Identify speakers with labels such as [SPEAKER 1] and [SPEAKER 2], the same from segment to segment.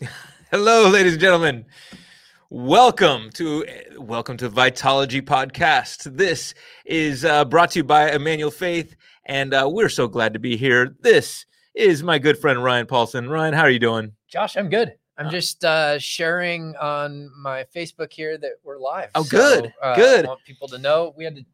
[SPEAKER 1] Hello, ladies and gentlemen. Welcome to welcome to Vitalogy Podcast. This is uh, brought to you by Emmanuel Faith, and uh, we're so glad to be here. This is my good friend Ryan Paulson. Ryan, how are you doing?
[SPEAKER 2] Josh, I'm good. I'm
[SPEAKER 1] Uh,
[SPEAKER 2] just uh, sharing on my Facebook here that we're live.
[SPEAKER 1] Oh, good,
[SPEAKER 2] uh,
[SPEAKER 1] good.
[SPEAKER 2] I want people to know we had to.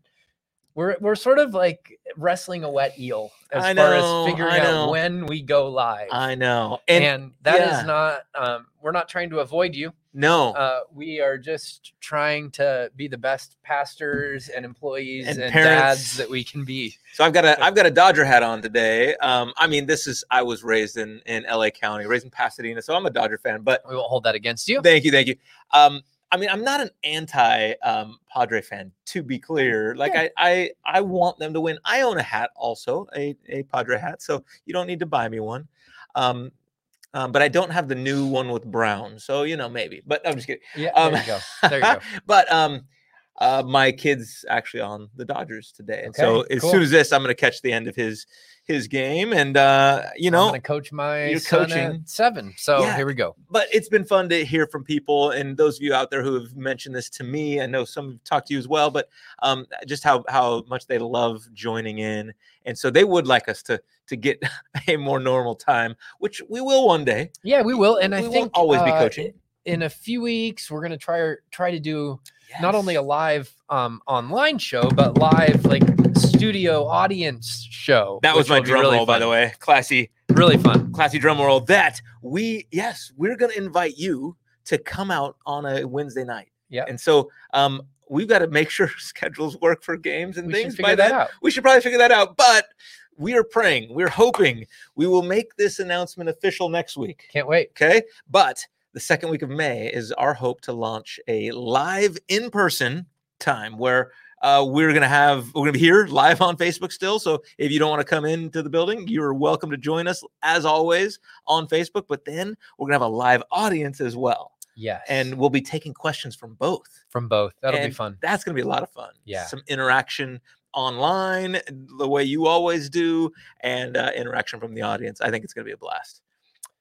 [SPEAKER 2] We're we're sort of like wrestling a wet eel as
[SPEAKER 1] I
[SPEAKER 2] far as figuring out when we go live.
[SPEAKER 1] I know,
[SPEAKER 2] and,
[SPEAKER 1] and,
[SPEAKER 2] that is
[SPEAKER 1] yeah.
[SPEAKER 2] not. Um, we're not trying to avoid you.
[SPEAKER 1] no,
[SPEAKER 2] Uh, we are just trying to be the best pastors and employees
[SPEAKER 1] And
[SPEAKER 2] and, dads that we can be.
[SPEAKER 1] So I've got a I've got a Dodger hat on today. Um, I mean, this is I was raised in in L.A. County, raised in Pasadena, so I'm a Dodger fan. But
[SPEAKER 2] We won't hold that against you.
[SPEAKER 1] thank you, thank you. Um, I mean, I'm not an anti um, Padre fan, to be clear. Like
[SPEAKER 2] Yeah.
[SPEAKER 1] I, I I want them to win. I own a hat, also a a Padre hat, so you don't need to buy me one. Um, um, but I don't have the new one with brown, so you know maybe. But I'm just kidding.
[SPEAKER 2] Yeah,
[SPEAKER 1] Um,
[SPEAKER 2] there you go. There you go.
[SPEAKER 1] but um, uh, my kid's actually on the Dodgers today, and so as
[SPEAKER 2] cool.
[SPEAKER 1] soon as this, I'm going to catch the end of his his game, and uh, you know,
[SPEAKER 2] coach my
[SPEAKER 1] you're
[SPEAKER 2] son
[SPEAKER 1] coaching.
[SPEAKER 2] at seven. So
[SPEAKER 1] Yeah.
[SPEAKER 2] here we go.
[SPEAKER 1] but it's been fun to hear from people and those of you out there who have mentioned this to me. I know some have talked to you as well, but um, just how how much they love joining in, and so they would like us to to get a more normal time, which we will one day.
[SPEAKER 2] Yeah, we will, and I
[SPEAKER 1] We won't
[SPEAKER 2] think
[SPEAKER 1] always be
[SPEAKER 2] uh,
[SPEAKER 1] coaching.
[SPEAKER 2] In a few weeks, we're gonna try try to do not only a live um, online show, but live like studio audience show.
[SPEAKER 1] that was my
[SPEAKER 2] will
[SPEAKER 1] drum
[SPEAKER 2] really
[SPEAKER 1] roll, by the way, classy
[SPEAKER 2] Really fun.
[SPEAKER 1] classy drum roll. That we yes, we're gonna invite you to come out on a Wednesday night.
[SPEAKER 2] Yeah.
[SPEAKER 1] and so um, we've got to make sure schedules work for games and
[SPEAKER 2] We
[SPEAKER 1] things. by
[SPEAKER 2] that
[SPEAKER 1] then.
[SPEAKER 2] out.
[SPEAKER 1] we should probably figure that out. But we are praying, we're hoping we will make this announcement official next week.
[SPEAKER 2] Can't wait.
[SPEAKER 1] Okay. But the second week of May is our hope to launch a live in person time where uh, we're going to have, we're going to be here live on Facebook still. So if you don't want to come into the building, you're welcome to join us as always on Facebook. But then we're going to have a live audience as well.
[SPEAKER 2] Yes,
[SPEAKER 1] And we'll be taking questions from both
[SPEAKER 2] from both. That'll be fun.
[SPEAKER 1] that's going to be a lot of fun.
[SPEAKER 2] Yeah.
[SPEAKER 1] Some interaction online, the way you always do, and uh, interaction from the audience. I think it's going to be a blast.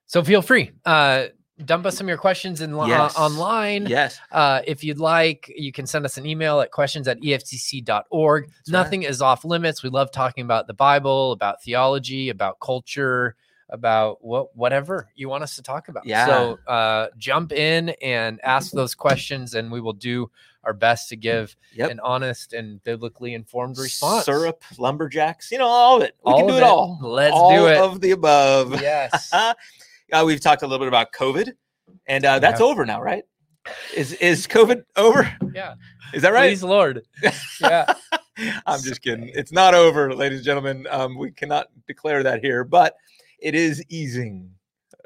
[SPEAKER 2] So feel free. Uh, dump us some of your questions in li- uh, online.
[SPEAKER 1] Yes.
[SPEAKER 2] Uh, if you'd like, you can send us an email at questions at efcc.org.
[SPEAKER 1] right.
[SPEAKER 2] Nothing is off limits. We love talking about the Bible, about theology, about culture, about what whatever you want us to talk about.
[SPEAKER 1] Yeah.
[SPEAKER 2] So uh, jump in and ask those questions, and we will do our best to give
[SPEAKER 1] Yep.
[SPEAKER 2] an honest and biblically informed response.
[SPEAKER 1] Syrup, lumberjacks, you know, all of it. We
[SPEAKER 2] All
[SPEAKER 1] can do it
[SPEAKER 2] it.
[SPEAKER 1] all.
[SPEAKER 2] Let's do it.
[SPEAKER 1] all of the above.
[SPEAKER 2] Yes.
[SPEAKER 1] uh, we've talked a little bit about COVID, and uh, that's
[SPEAKER 2] Yeah.
[SPEAKER 1] over now, right? Is is COVID over?
[SPEAKER 2] yeah.
[SPEAKER 1] Is that right?
[SPEAKER 2] Please, Lord. Yeah.
[SPEAKER 1] I'm just kidding. It's not over, ladies and gentlemen. Um, we cannot declare that here, but it is easing,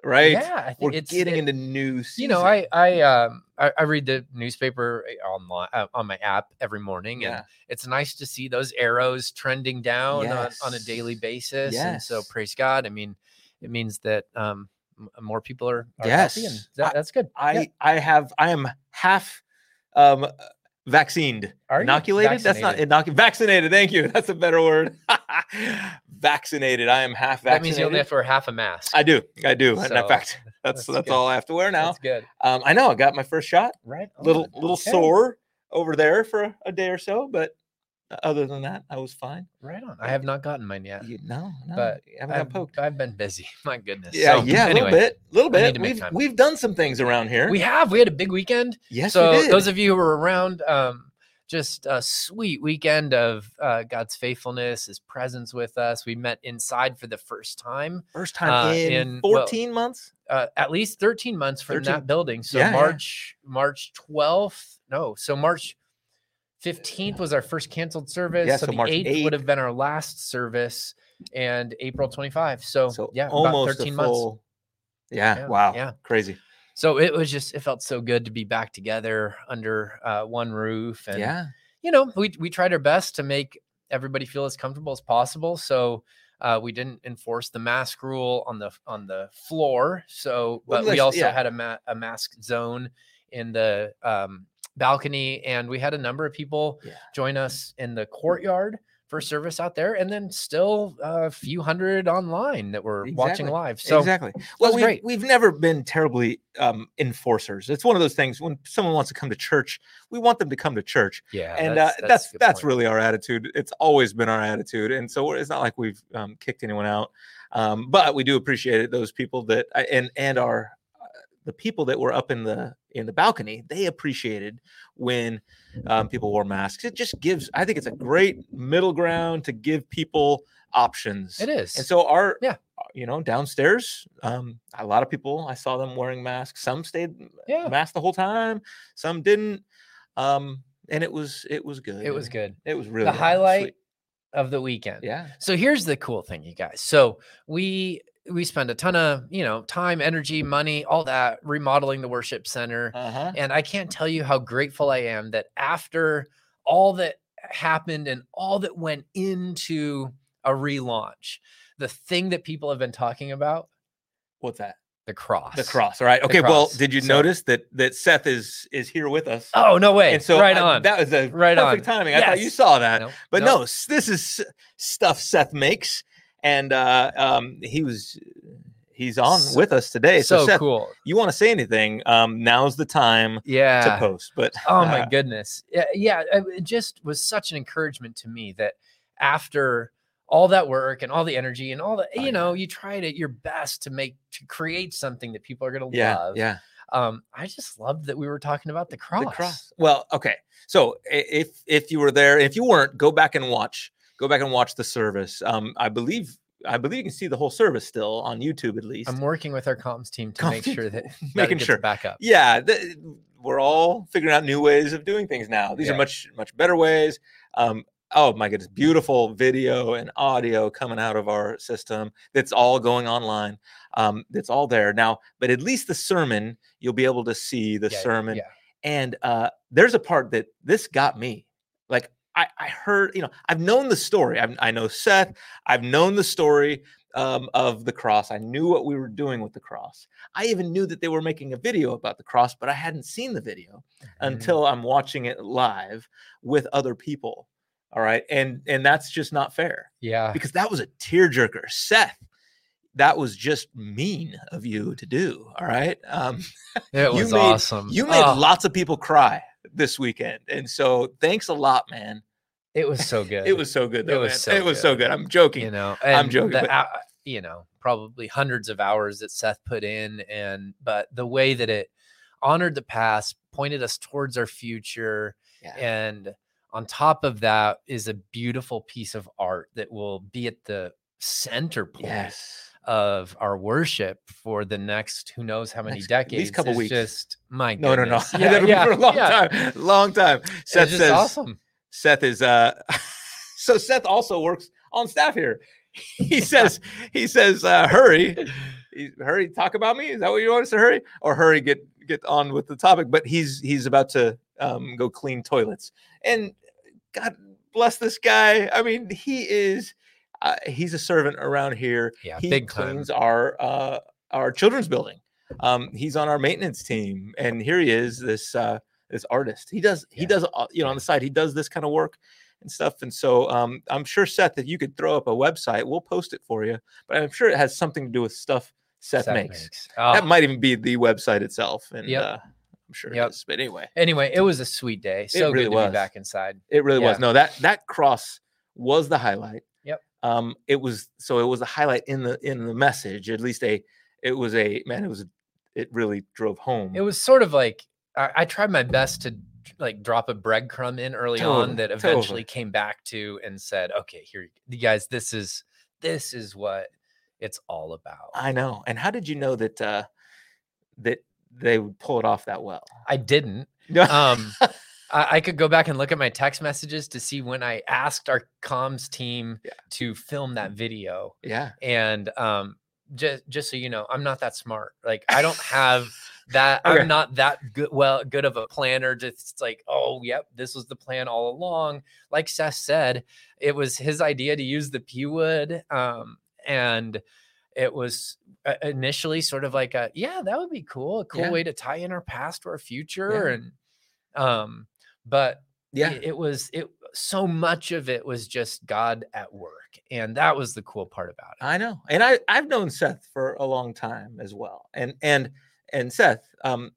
[SPEAKER 1] right?
[SPEAKER 2] Yeah. I think
[SPEAKER 1] We're
[SPEAKER 2] it's
[SPEAKER 1] getting
[SPEAKER 2] it-
[SPEAKER 1] into new season.
[SPEAKER 2] you know i i um I, I read the newspaper uh, online uh, on my app every morning and
[SPEAKER 1] yeah,
[SPEAKER 2] it's nice to see those arrows trending down on, on a daily basis and so praise god i mean it means that um m- more people are, are healthy and
[SPEAKER 1] Yes.
[SPEAKER 2] that, that's good
[SPEAKER 1] I
[SPEAKER 2] Yeah.
[SPEAKER 1] I have I am half um vaccinated.
[SPEAKER 2] Are?
[SPEAKER 1] Inoculated? That's not inoculated. Vaccinated. Thank you. That's a better word. vaccinated. I am half
[SPEAKER 2] that means you only have to wear half a mask
[SPEAKER 1] I do. I do. and in fact, that's
[SPEAKER 2] that's
[SPEAKER 1] that's, all I have to wear now.
[SPEAKER 2] that's good
[SPEAKER 1] Um, I know I got my first shot.
[SPEAKER 2] right
[SPEAKER 1] little
[SPEAKER 2] on.
[SPEAKER 1] little
[SPEAKER 2] Okay.
[SPEAKER 1] sore over there for a day or so, but other than that, I was fine.
[SPEAKER 2] right on i have not gotten mine yet
[SPEAKER 1] You, no, no,
[SPEAKER 2] But
[SPEAKER 1] haven't
[SPEAKER 2] I've,
[SPEAKER 1] poked.
[SPEAKER 2] I've been busy my goodness
[SPEAKER 1] Yeah,
[SPEAKER 2] So,
[SPEAKER 1] yeah, a
[SPEAKER 2] anyway
[SPEAKER 1] little bit, a little bit. We've
[SPEAKER 2] time.
[SPEAKER 1] we've done some things around here.
[SPEAKER 2] we have we had a big weekend
[SPEAKER 1] yes,
[SPEAKER 2] so
[SPEAKER 1] we did.
[SPEAKER 2] those of you who were around um just a sweet weekend of uh, god's faithfulness his presence with us we met inside for the first time
[SPEAKER 1] first time
[SPEAKER 2] uh,
[SPEAKER 1] in,
[SPEAKER 2] in- well,
[SPEAKER 1] 14 months.
[SPEAKER 2] uh, at least 13 months from
[SPEAKER 1] 13
[SPEAKER 2] that building so
[SPEAKER 1] Yeah, yeah.
[SPEAKER 2] march march 12th no so march 15th was our first canceled service
[SPEAKER 1] Yeah,
[SPEAKER 2] so,
[SPEAKER 1] so
[SPEAKER 2] the
[SPEAKER 1] March
[SPEAKER 2] 8th would have been our last service and april 25 so,
[SPEAKER 1] So
[SPEAKER 2] yeah
[SPEAKER 1] almost
[SPEAKER 2] about 13
[SPEAKER 1] a
[SPEAKER 2] months.
[SPEAKER 1] Yeah,
[SPEAKER 2] Yeah,
[SPEAKER 1] Wow.
[SPEAKER 2] yeah.
[SPEAKER 1] Crazy.
[SPEAKER 2] so it was just it felt so good to be back together under uh, one roof and
[SPEAKER 1] yeah.
[SPEAKER 2] you know, we we tried our best to make everybody feel as comfortable as possible. So uh, we didn't enforce the mask rule on the on the floor. So, but we also
[SPEAKER 1] yeah.
[SPEAKER 2] had a ma- a mask zone in the um, balcony, and we had a number of people
[SPEAKER 1] Yeah.
[SPEAKER 2] join us in the courtyard for service out there, and then still a few hundred online that were watching live. So
[SPEAKER 1] exactly. Well, we've,
[SPEAKER 2] great.
[SPEAKER 1] we've never been terribly um, enforcers. It's one of those things when someone wants to come to church, we want them to come to church,
[SPEAKER 2] yeah,
[SPEAKER 1] and that's uh, that's,
[SPEAKER 2] good
[SPEAKER 1] that's, really our attitude. It's always been our attitude, and so it's not like we've um, kicked anyone out. Um, but we do appreciate it. Those people that and and our uh, the people that were up in the in the balcony, they appreciated when um, people wore masks. It just gives. I think it's a great middle ground to give people options.
[SPEAKER 2] It is.
[SPEAKER 1] And so our
[SPEAKER 2] Yeah.
[SPEAKER 1] uh, you know downstairs um a lot of people i saw them wearing masks some stayed
[SPEAKER 2] yeah,
[SPEAKER 1] masked the whole time some didn't um and it was it was good
[SPEAKER 2] it was good.
[SPEAKER 1] it was really
[SPEAKER 2] the highlight
[SPEAKER 1] sweet.
[SPEAKER 2] of the weekend.
[SPEAKER 1] yeah
[SPEAKER 2] So here's the cool thing, you guys. So we we spend a ton of you know time, energy, money, all that remodeling the worship center.
[SPEAKER 1] uh-huh
[SPEAKER 2] And I can't tell you how grateful I am that after all that happened and all that went into a relaunch, the thing that people have been talking about,
[SPEAKER 1] what's that
[SPEAKER 2] the cross.
[SPEAKER 1] the cross all right okay well did you
[SPEAKER 2] So-
[SPEAKER 1] notice that that seth is is here with us
[SPEAKER 2] Oh no way!
[SPEAKER 1] and so
[SPEAKER 2] right
[SPEAKER 1] I-
[SPEAKER 2] on.
[SPEAKER 1] that was a
[SPEAKER 2] Right
[SPEAKER 1] perfect
[SPEAKER 2] on.
[SPEAKER 1] timing i thought you saw that but no this is stuff seth makes and uh um he was he's on
[SPEAKER 2] So-
[SPEAKER 1] with us today so,
[SPEAKER 2] so
[SPEAKER 1] seth
[SPEAKER 2] cool.
[SPEAKER 1] you want to say anything um now's the time
[SPEAKER 2] Yeah.
[SPEAKER 1] to post but
[SPEAKER 2] Oh my
[SPEAKER 1] uh,
[SPEAKER 2] goodness. Yeah, yeah, it just was such an encouragement to me that after all that work and all the energy and all the
[SPEAKER 1] Oh,
[SPEAKER 2] you know, you tried it your best to make to create something that people are going to
[SPEAKER 1] yeah
[SPEAKER 2] love.
[SPEAKER 1] yeah
[SPEAKER 2] Um I just loved that we were talking about the cross.
[SPEAKER 1] the cross well okay so if if you were there if you weren't go back and watch go back and watch the service um i believe i believe you can see the whole service still on youtube at least
[SPEAKER 2] I'm working with our comms team to
[SPEAKER 1] Comms
[SPEAKER 2] make sure that,
[SPEAKER 1] making sure.
[SPEAKER 2] back up.
[SPEAKER 1] yeah th- we're all figuring out new ways of doing things now these
[SPEAKER 2] Yeah.
[SPEAKER 1] are much much better ways um oh my goodness beautiful video and audio coming out of our system that's all going online um that's all there now but at least the sermon you'll be able to see the
[SPEAKER 2] Yeah,
[SPEAKER 1] sermon
[SPEAKER 2] Yeah.
[SPEAKER 1] and uh there's a part that this got me like i i heard you know i've known the story. I've, i know seth. I've known the story um, of the cross. I knew what we were doing with the cross. I even knew that they were making a video about the cross but i hadn't seen the video
[SPEAKER 2] Mhm.
[SPEAKER 1] until i'm watching it live with other people all right? And and that's just not fair
[SPEAKER 2] yeah.
[SPEAKER 1] because that was a tearjerker. Seth that was just mean of you to do all right? Um
[SPEAKER 2] It
[SPEAKER 1] you
[SPEAKER 2] was
[SPEAKER 1] made-
[SPEAKER 2] awesome.
[SPEAKER 1] you made
[SPEAKER 2] Oh,
[SPEAKER 1] lots of people cry this weekend, and so thanks a lot, man.
[SPEAKER 2] It was so good.
[SPEAKER 1] It was so good.
[SPEAKER 2] It was
[SPEAKER 1] man.
[SPEAKER 2] so
[SPEAKER 1] it was so
[SPEAKER 2] good.
[SPEAKER 1] good. I'm joking.
[SPEAKER 2] you know
[SPEAKER 1] I'm joking,
[SPEAKER 2] the
[SPEAKER 1] but-
[SPEAKER 2] you know probably hundreds of hours that seth put in and but the way that it honored the past pointed us towards our future
[SPEAKER 1] Yeah.
[SPEAKER 2] and on top of that is a beautiful piece of art that will be at the center point
[SPEAKER 1] yes.
[SPEAKER 2] of our worship for the next who knows how many
[SPEAKER 1] Next-
[SPEAKER 2] decades
[SPEAKER 1] couple
[SPEAKER 2] It's
[SPEAKER 1] weeks.
[SPEAKER 2] just my
[SPEAKER 1] No, no, no.
[SPEAKER 2] goodness.
[SPEAKER 1] That'll be for a long time. Long time. Seth says.
[SPEAKER 2] awesome
[SPEAKER 1] Seth is. uh So Seth also works on staff here. He says. he says, uh, "Hurry, He- hurry, talk about me. Is that what you want us to hurry or hurry? Get get on with the topic." But he's he's about to um, go clean toilets, and God bless this guy. I mean, he is. Uh, he's a servant around here.
[SPEAKER 2] yeah
[SPEAKER 1] he
[SPEAKER 2] big time
[SPEAKER 1] cleans our uh, our children's building. Um, he's on our maintenance team, and here he is, this uh, this artist. He does he does uh, you know on the side he does this kind of work and stuff. And so um, I'm sure Seth, that you could throw up a website, we'll post it for you. But I'm sure it has something to do with stuff Seth, makes. That
[SPEAKER 2] Oh,
[SPEAKER 1] might even be the website itself, and
[SPEAKER 2] Yep.
[SPEAKER 1] uh, I'm sure
[SPEAKER 2] Yep.
[SPEAKER 1] it is. But anyway,
[SPEAKER 2] anyway it was a sweet day so
[SPEAKER 1] really
[SPEAKER 2] good to
[SPEAKER 1] was.
[SPEAKER 2] be back inside
[SPEAKER 1] it really was. No, that that cross was the highlight.
[SPEAKER 2] Yep.
[SPEAKER 1] Um, it was so it was a highlight in the in the message. At least a it was a man. It was it really drove home.
[SPEAKER 2] it was sort of like I, I tried my best to like drop a breadcrumb in early
[SPEAKER 1] Totally,
[SPEAKER 2] on that
[SPEAKER 1] totally.
[SPEAKER 2] eventually came back to and said, okay, here, you guys, this is this is what it's all about.
[SPEAKER 1] I know. And how did you know that uh that they would pull it off that well?
[SPEAKER 2] I didn't. Um, I, I could go back and look at my text messages to see when I asked our comms team
[SPEAKER 1] Yeah.
[SPEAKER 2] to film that video.
[SPEAKER 1] yeah.
[SPEAKER 2] And um, just just so you know, I'm not that smart. Like I don't have that.
[SPEAKER 1] Okay.
[SPEAKER 2] I'm not that good. Well, good of a planner. Just like, oh, yep, this was the plan all along. Like Seth said, it was his idea to use the pew wood, um, and it was uh, initially sort of like a yeah, that would be cool. A cool
[SPEAKER 1] Yeah.
[SPEAKER 2] way to tie in our past to our future, and um, but
[SPEAKER 1] Yeah.
[SPEAKER 2] it, it was it so much of it was just God at work. And that was the cool part about it.
[SPEAKER 1] I know, and I I've known Seth for a long time as well, and and and Seth, um,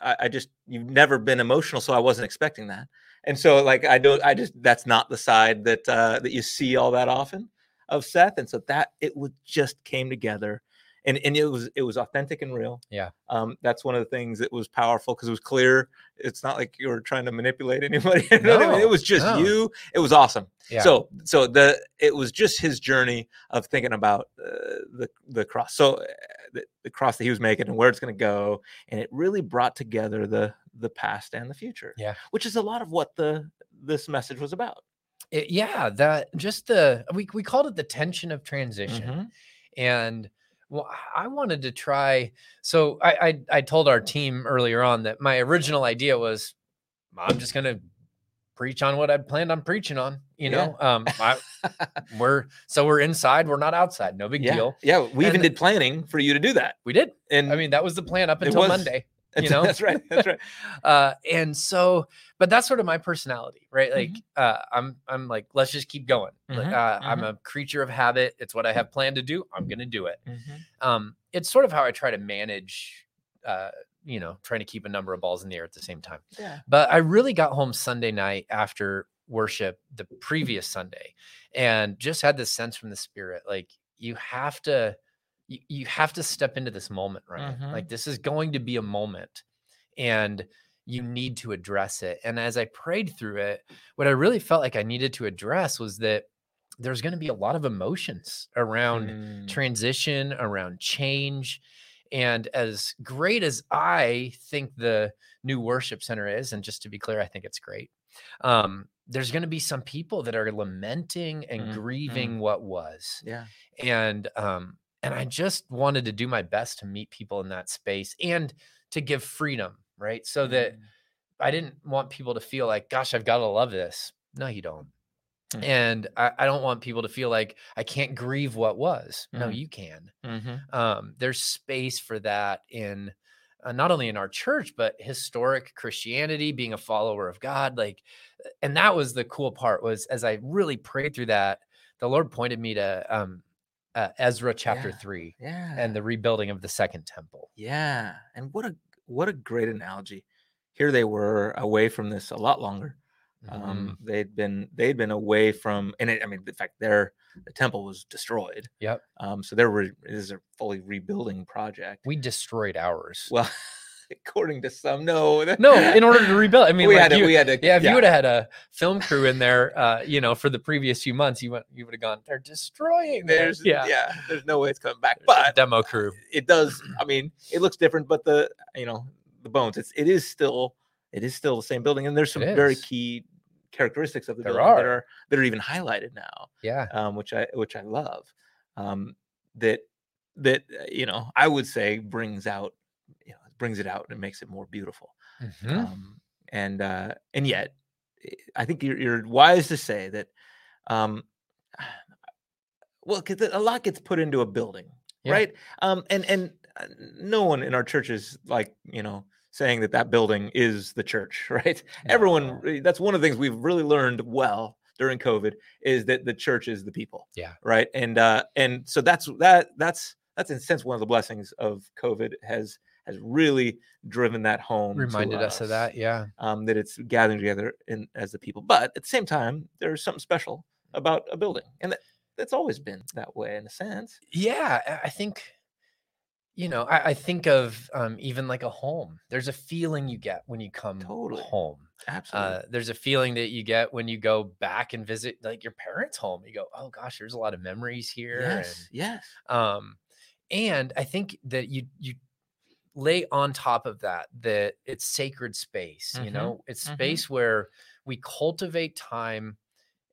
[SPEAKER 1] I, I just you've never been emotional, so I wasn't expecting that, and so like I don't, I just that's not the side that uh, that you see all that often of Seth, and so that it would just came together and and it was it was authentic and real.
[SPEAKER 2] Yeah.
[SPEAKER 1] Um, that's one of the things that was powerful because it was clear. It's not like you were trying to manipulate anybody. you know what I mean? It was just
[SPEAKER 2] no.
[SPEAKER 1] you. It was awesome.
[SPEAKER 2] Yeah.
[SPEAKER 1] So so the it was just his journey of thinking about uh, the the cross. So uh, the, the cross that he was making and where it's going to go, and it really brought together the the past and the future.
[SPEAKER 2] Yeah.
[SPEAKER 1] Which is a lot of what the this message was about.
[SPEAKER 2] It- yeah, that just the we we called it the tension of transition.
[SPEAKER 1] Mhm.
[SPEAKER 2] and well i wanted to try so I, I i told our team earlier on that my original idea was i'm just gonna preach on what i planned on preaching on you
[SPEAKER 1] Yeah.
[SPEAKER 2] know um I, we're so we're inside we're not outside no big
[SPEAKER 1] Yeah.
[SPEAKER 2] deal
[SPEAKER 1] Yeah. We even did planning for you to do that.
[SPEAKER 2] we did
[SPEAKER 1] And
[SPEAKER 2] i mean that was the plan up until
[SPEAKER 1] was.
[SPEAKER 2] monday you know
[SPEAKER 1] that's right. That's right.
[SPEAKER 2] uh and so but that's sort of my personality right like
[SPEAKER 1] Mm-hmm.
[SPEAKER 2] uh i'm i'm like let's just keep going like,
[SPEAKER 1] Mhm,
[SPEAKER 2] uh, i'm a creature of habit it's what i have planned to do i'm gonna do it
[SPEAKER 1] Mhm.
[SPEAKER 2] um, it's sort of how I try to manage, uh, you know, trying to keep a number of balls in the air at the same time.
[SPEAKER 1] Yeah.
[SPEAKER 2] But I really got home Sunday night after worship the previous Sunday and just had this sense from the spirit like you have to you, you have to step into this moment right
[SPEAKER 1] Mhm.
[SPEAKER 2] like this is going to be a moment and you need to address it and as i prayed through it what i really felt like i needed to address was that there's going to be a lot of emotions around
[SPEAKER 1] Mm.
[SPEAKER 2] transition, around change. And as great as I think the new worship center is, and just to be clear, I think it's great. Um, there's going to be some people that are lamenting and
[SPEAKER 1] Mm, mm.
[SPEAKER 2] grieving what was,
[SPEAKER 1] Yeah.
[SPEAKER 2] and um, and I just wanted to do my best to meet people in that space and to give freedom, right? So that
[SPEAKER 1] Mm.
[SPEAKER 2] I didn't want people to feel like, gosh, I've got to love this. No, you don't.
[SPEAKER 1] Mm.
[SPEAKER 2] And I, I don't want people to feel like I can't grieve what was. No,
[SPEAKER 1] Mhm.
[SPEAKER 2] you can.
[SPEAKER 1] Mhm.
[SPEAKER 2] Um, there's space for that in uh, not only in our church, but historic Christianity, being a follower of God. Like, and that was the cool part was as I really prayed through that, the Lord pointed me to um, uh, Ezra chapter
[SPEAKER 1] Yeah.
[SPEAKER 2] three
[SPEAKER 1] Yeah.
[SPEAKER 2] and the rebuilding of the second temple.
[SPEAKER 1] yeah. And what a what a great analogy. Here they were away from this a lot longer.
[SPEAKER 2] Mm-hmm.
[SPEAKER 1] Um, they'd been they'd been away from, and it, I mean, in fact, their the temple was destroyed.
[SPEAKER 2] Yep.
[SPEAKER 1] Um, so there were is a fully rebuilding project.
[SPEAKER 2] we destroyed ours.
[SPEAKER 1] well, according to some, no,
[SPEAKER 2] no, in order to rebuild. I mean,
[SPEAKER 1] we
[SPEAKER 2] like
[SPEAKER 1] had to,
[SPEAKER 2] you-
[SPEAKER 1] we had to,
[SPEAKER 2] Yeah, if you would have had a film crew in there, uh, you know, for the previous few months, you went, you would have gone, they're destroying. it."
[SPEAKER 1] there's
[SPEAKER 2] yeah,
[SPEAKER 1] yeah, there's no way it's coming back,
[SPEAKER 2] But demo crew.
[SPEAKER 1] it does. I mean, it looks different, but the you know the bones, it's it is still it is still the same building, and there's some very key characteristics of the
[SPEAKER 2] There
[SPEAKER 1] building that
[SPEAKER 2] are.
[SPEAKER 1] are that are even highlighted now,
[SPEAKER 2] Yeah,
[SPEAKER 1] um, which I which I love. Um, that that uh, you know I would say brings out you know brings it out and makes it more beautiful.
[SPEAKER 2] Mhm.
[SPEAKER 1] Um, and uh, and yet, eh, I think you're, you're wise to say that. Um, well, because a lot gets put into a building,
[SPEAKER 2] Yeah.
[SPEAKER 1] right? Um, and and uh, no one in our church is like you know saying that that building is the church, right? Everyone.
[SPEAKER 2] No.
[SPEAKER 1] re- That's one of the things we've really learned well during COVID is that the church is the people.
[SPEAKER 2] Yeah.
[SPEAKER 1] Right. And uh, and so that's that that's that's in a sense one of the blessings of COVID has has really driven that home.
[SPEAKER 2] reminded us of that. Yeah,
[SPEAKER 1] um, that it's gathering together in as the people. But at the same time, there's something special about a building, and that, that's always been that way in a sense.
[SPEAKER 2] yeah. I- think, you know, I, I think of um, even like a home. There's a feeling you get when you come
[SPEAKER 1] Totally.
[SPEAKER 2] home.
[SPEAKER 1] Absolutely.
[SPEAKER 2] Uh, there's a feeling that you get when you go back and visit like your parents' home. You go, oh gosh, there's a lot of memories here.
[SPEAKER 1] yes. Yes.
[SPEAKER 2] um, and I think that you you lay on top of that that it's sacred space. You
[SPEAKER 1] Mhm,
[SPEAKER 2] know, it's
[SPEAKER 1] mhm.
[SPEAKER 2] space where we cultivate time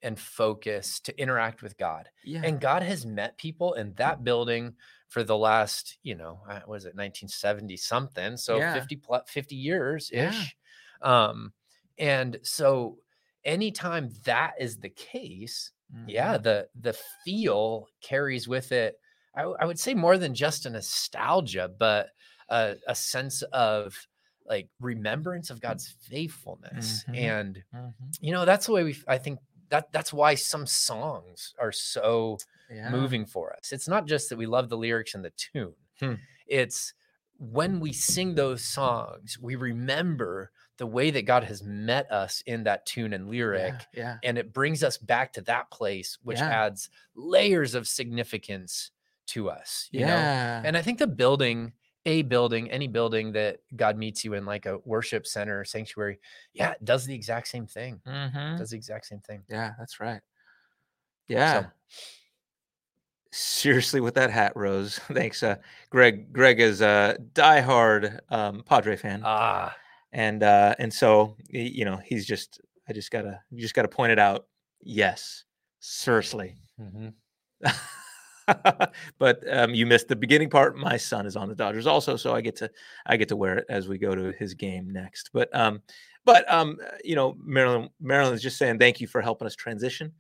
[SPEAKER 2] and focus to interact with God.
[SPEAKER 1] Yeah.
[SPEAKER 2] And God has met people in that building for the last, you know, uh, what is it, 1970 something. So
[SPEAKER 1] Yeah.
[SPEAKER 2] 50 plus 50 years
[SPEAKER 1] Yeah.
[SPEAKER 2] ish. Um, and so anytime that is the case, yeah,
[SPEAKER 1] Mhm.
[SPEAKER 2] the the feel carries with it. I would say more than just a nostalgia, but a, a sense of like remembrance of God's faithfulness
[SPEAKER 1] Mhm.
[SPEAKER 2] and
[SPEAKER 1] Mhm.
[SPEAKER 2] you know that's the way we I think that that's why some songs are so
[SPEAKER 1] yeah.
[SPEAKER 2] moving for us. It's not just that we love the lyrics and the tune.
[SPEAKER 1] Hmm.
[SPEAKER 2] It's when we sing those songs, we remember the way that God has met us in that tune and lyric.
[SPEAKER 1] Yeah, yeah.
[SPEAKER 2] And it brings us back to that place, which adds layers of significance to us. You know?
[SPEAKER 1] yeah.
[SPEAKER 2] And I think the building, a building, any building that God meets you in, like a worship center, sanctuary, yeah, it does the exact same thing.
[SPEAKER 1] Mhm.
[SPEAKER 2] Does the exact same thing.
[SPEAKER 1] Yeah, that's right. Yeah. Seriously, with that hat, Rose. Thanks, uh, Greg. Greg is a diehard um, Padre fan,
[SPEAKER 2] Ah,
[SPEAKER 1] and uh, and so you know he's just. I just gotta, you just gotta point it out. Yes, seriously.
[SPEAKER 2] mhm.
[SPEAKER 1] but um, you missed the beginning part. My son is on the Dodgers also, so I get to I get to wear it as we go to his game next. But um, but um, you know, Marilyn Marilyn is just saying thank you for helping us transition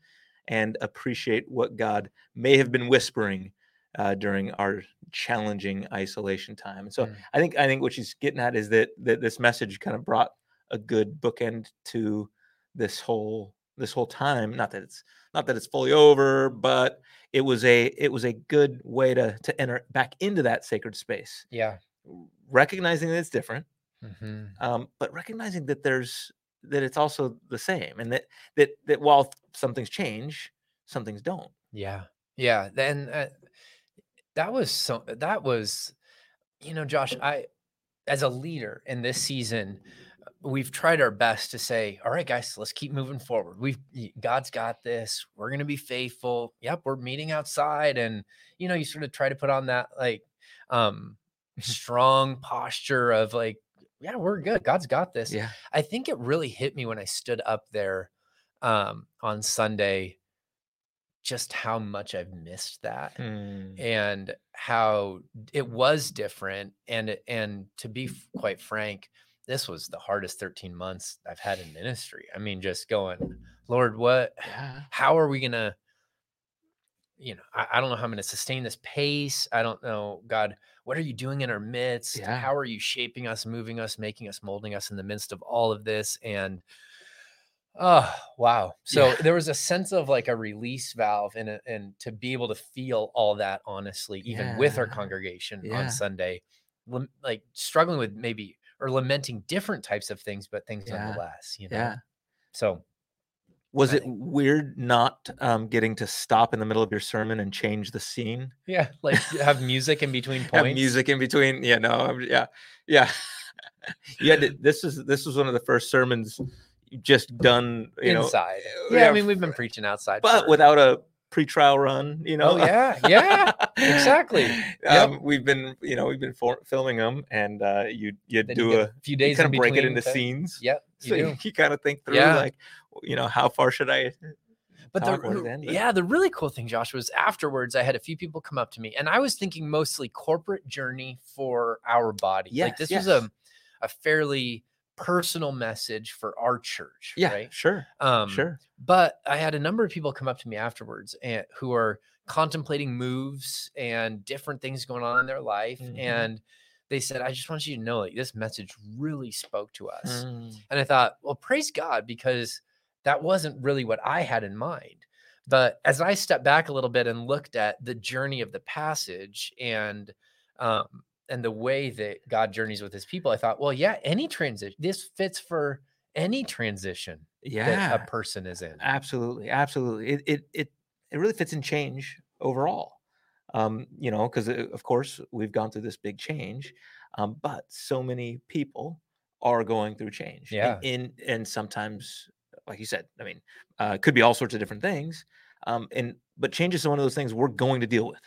[SPEAKER 1] and appreciate what God may have been whispering uh, during our challenging isolation time. And so
[SPEAKER 2] Mm.
[SPEAKER 1] I think I think what she's getting at is that that this message kind of brought a good bookend to this whole this whole time. Not that it's not that it's fully over, but it was a it was a good way to to enter back into that sacred space,
[SPEAKER 2] yeah.
[SPEAKER 1] recognizing that it's different,
[SPEAKER 2] mhm.
[SPEAKER 1] um, but recognizing that there's that it's also the same, and that that that while some things change, some things don't.
[SPEAKER 2] Yeah. Yeah. Then uh, that was so, that was, you know, Josh, I, as a leader in this season, we've tried our best to say, all right, guys, let's keep moving forward. We've, God's got this. We're going to be faithful. Yep. We're meeting outside. And, you know, you sort of try to put on that like, um, strong posture of like, yeah, we're good. God's got this.
[SPEAKER 1] Yeah,
[SPEAKER 2] I think it really hit me when I stood up there um, on Sunday, just how much I've missed that
[SPEAKER 1] Hmm.
[SPEAKER 2] and how it was different. And it- and to be quite frank, this was the hardest 13 months I've had in ministry. I mean, just going, Lord, what?
[SPEAKER 1] yeah,
[SPEAKER 2] How are we gonna? You know, I, I don't know how I'm gonna sustain this pace. I don't know, God, what are you doing in our midst?
[SPEAKER 1] Yeah.
[SPEAKER 2] How are you shaping us, moving us, making us, molding us in the midst of all of this? And oh wow. So
[SPEAKER 1] Yeah.
[SPEAKER 2] there was a sense of like a release valve and a, and to be able to feel all that honestly, even with our congregation on Sunday, like struggling with maybe or lamenting different types of things, but things
[SPEAKER 1] Yeah.
[SPEAKER 2] nonetheless, you know.
[SPEAKER 1] yeah.
[SPEAKER 2] So
[SPEAKER 1] Was it weird not um, getting to stop in the middle of your sermon and change the scene?
[SPEAKER 2] yeah, like have music in between
[SPEAKER 1] Have
[SPEAKER 2] points.
[SPEAKER 1] music in between? Yeah, no, I'm- yeah, yeah. you had to, this is this was one of the first sermons just done, you know,
[SPEAKER 2] inside.
[SPEAKER 1] uh,
[SPEAKER 2] yeah, I mean we've been preaching outside,
[SPEAKER 1] but
[SPEAKER 2] for-
[SPEAKER 1] without a pre-trial run, you know.
[SPEAKER 2] Oh yeah, yeah. exactly.
[SPEAKER 1] um, We've been, you know, we've been for, filming them, and uh, you you do a
[SPEAKER 2] few days
[SPEAKER 1] kind of break it into scenes.
[SPEAKER 2] Yep, you
[SPEAKER 1] so
[SPEAKER 2] do.
[SPEAKER 1] you, you kind of think through,
[SPEAKER 2] Yeah.
[SPEAKER 1] like, you know, how far should I?
[SPEAKER 2] But the
[SPEAKER 1] talk about it
[SPEAKER 2] r-
[SPEAKER 1] then, but-
[SPEAKER 2] yeah, the really cool thing, Josh, was afterwards I had a few people come up to me, and I was thinking mostly corporate journey for our body. like
[SPEAKER 1] Yes,
[SPEAKER 2] this was a a fairly personal message for our church.
[SPEAKER 1] Yeah,
[SPEAKER 2] right.
[SPEAKER 1] sure,
[SPEAKER 2] Um,
[SPEAKER 1] sure.
[SPEAKER 2] But I had a number of people come up to me afterwards and who are contemplating moves and different things going on in their life,
[SPEAKER 1] Mhm.
[SPEAKER 2] and they said, "I just want you to know, like this message really spoke to us."
[SPEAKER 1] Mm,
[SPEAKER 2] And I thought, well, praise God, because that wasn't really what I had in mind. But as I stepped back a little bit and looked at the journey of the passage and um, and the way that God journeys with his people, I thought, well, yeah, any transition, this fits for any transition
[SPEAKER 1] yeah,
[SPEAKER 2] that a person is in.
[SPEAKER 1] Absolutely, absolutely. It it it it really fits in change overall. Um, you know, because of course we've gone through this big change, um, but so many people are going through change.
[SPEAKER 2] Yeah.
[SPEAKER 1] In and sometimes, like you said, I mean, uh, it could be all sorts of different things. Um, and but change is one of those things we're going to deal with.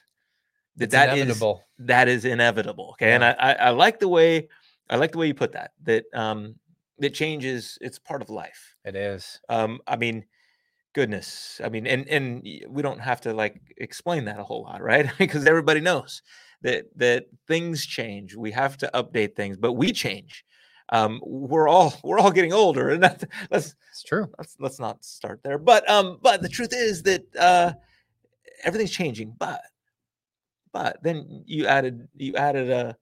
[SPEAKER 1] That that is-
[SPEAKER 2] inevitable.
[SPEAKER 1] that is inevitable. Okay, and I, I I like the way I like the way you put that. That um that change is it's part of life
[SPEAKER 2] It is.
[SPEAKER 1] um i mean goodness i mean and and we don't have to like explain that a whole lot right because everybody knows that that things change we have to update things but we change um we're all we're all getting older and that's let's
[SPEAKER 2] It's true.
[SPEAKER 1] let's let's not start there but um but the truth is that uh everything's changing but but then you added you added a